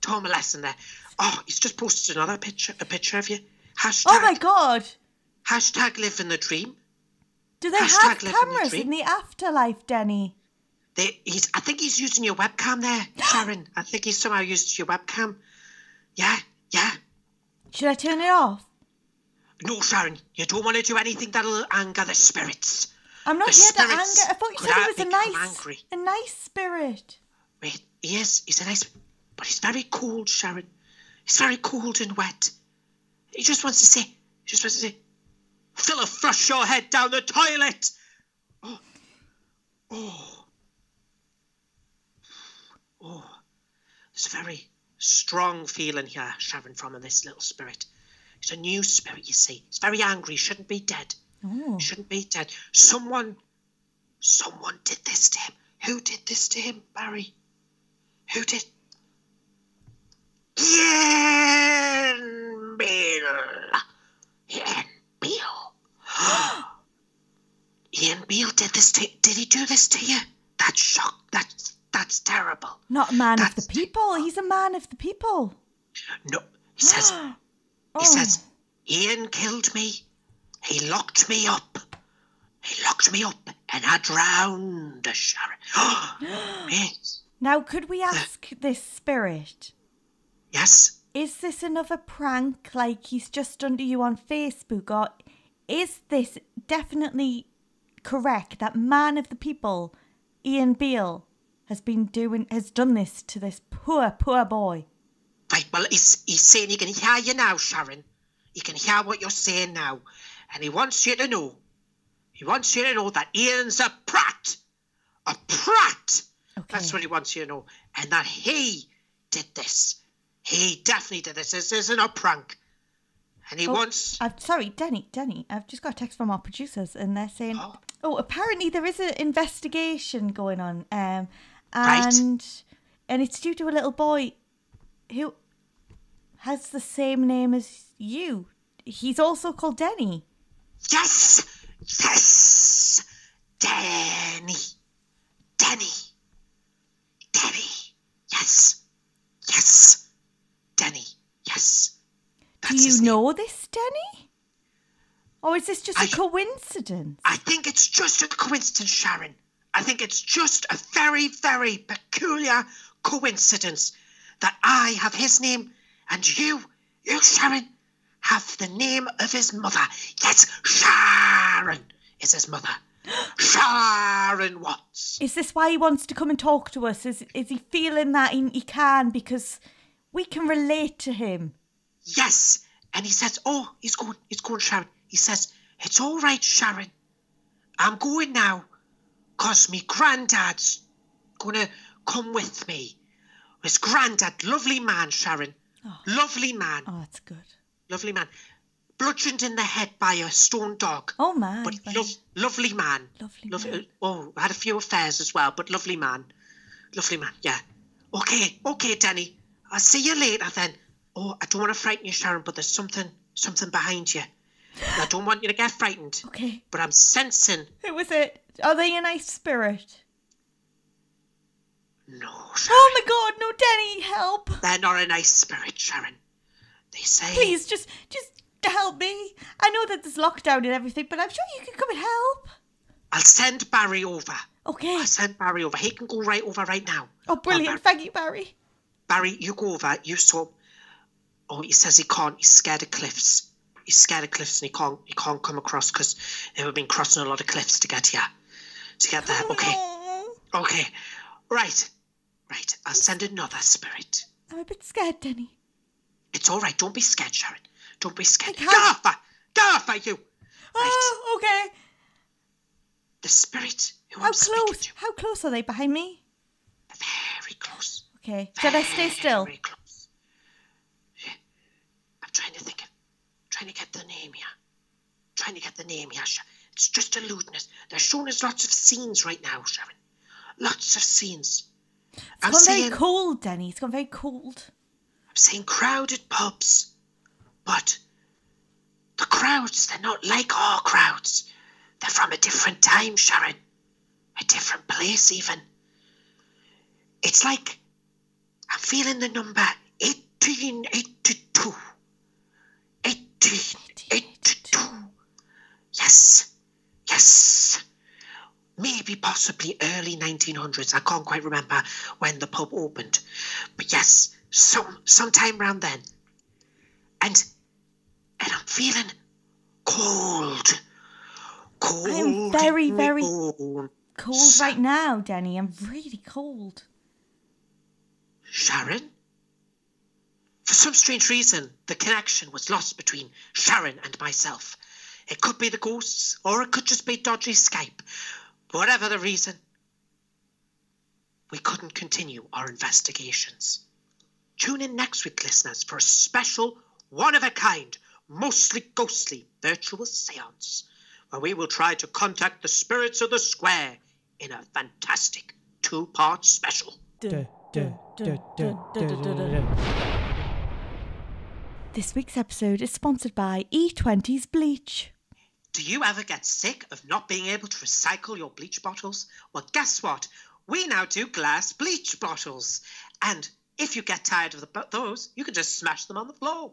Taught him a lesson there. Oh, he's just posted another picture, a picture of you. Hashtag, Oh my god! hashtag living the dream. Do they Hashtag have living the cameras in the afterlife, Denny? They, he's, I think he's using your webcam there, Sharon. I think he's somehow used your webcam. Yeah, yeah. Should I turn it off? No, Sharon, you don't want to do anything that'll anger the spirits. I'm not The here to anger. I thought you said he was a nice, angry. a nice spirit. Wait, he is. He's a nice, but he's very cold, Sharon. He's very cold and wet. He just wants to say, he just wants to say, Philip, flush your head down the toilet. Oh, oh, oh. There's a very strong feeling here, Sharon, from this little spirit. It's a new spirit, you see. It's very angry. He shouldn't be dead. Oh. Shouldn't be dead. Someone, someone did this to him. Who did this to him, Barry? Who did? Ian Beale. Ian Beale. Ian Beale did this to. Did he do this to you? That's shock. That's that's terrible. Not a man of the That's- people. He's a man of the people. No, he says. oh. He says, Ian killed me. He locked me up. He locked me up and I drowned, Sharon. yes. Now, could we ask this spirit? Yes. Is this another prank like he's just under you on Facebook? Or is this definitely correct that man of the people, Ian Beale, has been doing has done this to this poor, poor boy? Right, well, he's, he's saying he can hear you now, Sharon. He can hear what you're saying now. And he wants you to know. He wants you to know that Ian's a prat. A prat. Okay. That's what he wants you to know. And that he did this. He definitely did this. This isn't a prank. And he Oh, wants. I'm sorry, Denny, Denny. I've just got a text from our producers, and they're saying, Oh. "Oh, apparently there is an investigation going on, um, Right. and and it's due to a little boy who has the same name as you. He's also called Denny. Yes! Yes! Denny, Danny! Danny! Yes! Yes! Danny! Yes! Do you know this, Denny? Or is this just a I- coincidence? I think it's just a coincidence, Sharon. I think it's just a very, very peculiar coincidence that I have his name and you, you, Sharon, have the name of his mother. Yes, Sharon is his mother. Sharon Watts. Is this why he wants to come and talk to us? Is is he feeling that he, he can because we can relate to him? Yes. And he says, Oh, he's going, he's going, Sharon. He says, It's all right, Sharon. I'm going now because me granddad's going to come with me. His granddad, lovely man, Sharon. Oh. Lovely man, Oh, that's good. lovely man. Bludgeoned in the head by a stone dog. Oh man, But lov- lovely man. Lovely Lov- man. Uh, oh, had a few affairs as well, but lovely man. Lovely man, yeah. Okay, okay, Danny. I'll see you later then. Oh, I don't want to frighten you, Sharon, but there's something, something behind you. And I don't want you to get frightened, okay. but I'm sensing. Who was it? Are they a nice spirit? No, oh Sharon. Oh my god, no, Denny, help! They're not a nice spirit, Sharon. They say. Please, just, just help me. I know that there's lockdown and everything, but I'm sure you can come and help. I'll send Barry over. Okay. I'll send Barry over. He can go right over right now. Oh, brilliant! Thank you, Barry. Barry, you go over. You saw. Oh, he says he can't. He's scared of cliffs. He's scared of cliffs, and he can't. He can't come across because they've been crossing a lot of cliffs to get here. To get there. Okay. Okay. Right. Right. I'll send another spirit. I'm a bit scared, Denny. It's all right. Don't be scared, Sharon. Don't be scared. I can't- Gartha! Gartha, you! Oh, right. Oh, okay. The spirit who How I'm close? How close are they behind me? Very close. Okay. Should I stay still? Very close. Yeah. I'm trying to think of, trying to get the name here. Trying to get the name here. Sha- It's just a us. They're showing us lots of scenes right now, Sharon. Lots of scenes. I'm It's gone saying, very cold, Denny. It's gone very cold. I'm saying crowded pubs, but the crowds, they're not like our crowds. They're from a different time, Sharon. A different place, even. It's like I'm feeling the number 1882. 1882. Yes. Yes. Maybe possibly early 1900s. I can't quite remember when the pub opened. But yes, some sometime around then. And and I'm feeling cold. Cold. am very, very- bones. Cold right now, Denny. I'm really cold. Sharon? For some strange reason, the connection was lost between Sharon and myself. It could be the ghosts, or it could just be dodgy Skype. Whatever the reason, we couldn't continue our investigations. Tune in next week, listeners, for a special, one of a kind, mostly ghostly virtual seance, where we will try to contact the spirits of the square in a fantastic two part special. This week's episode is sponsored by E20's Bleach. Do you ever get sick of not being able to recycle your bleach bottles? Well, guess what? We now do glass bleach bottles. And if you get tired of the, those, you can just smash them on the floor.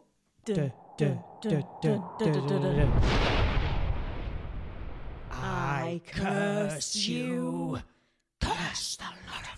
I curse you. Curse the lot of you.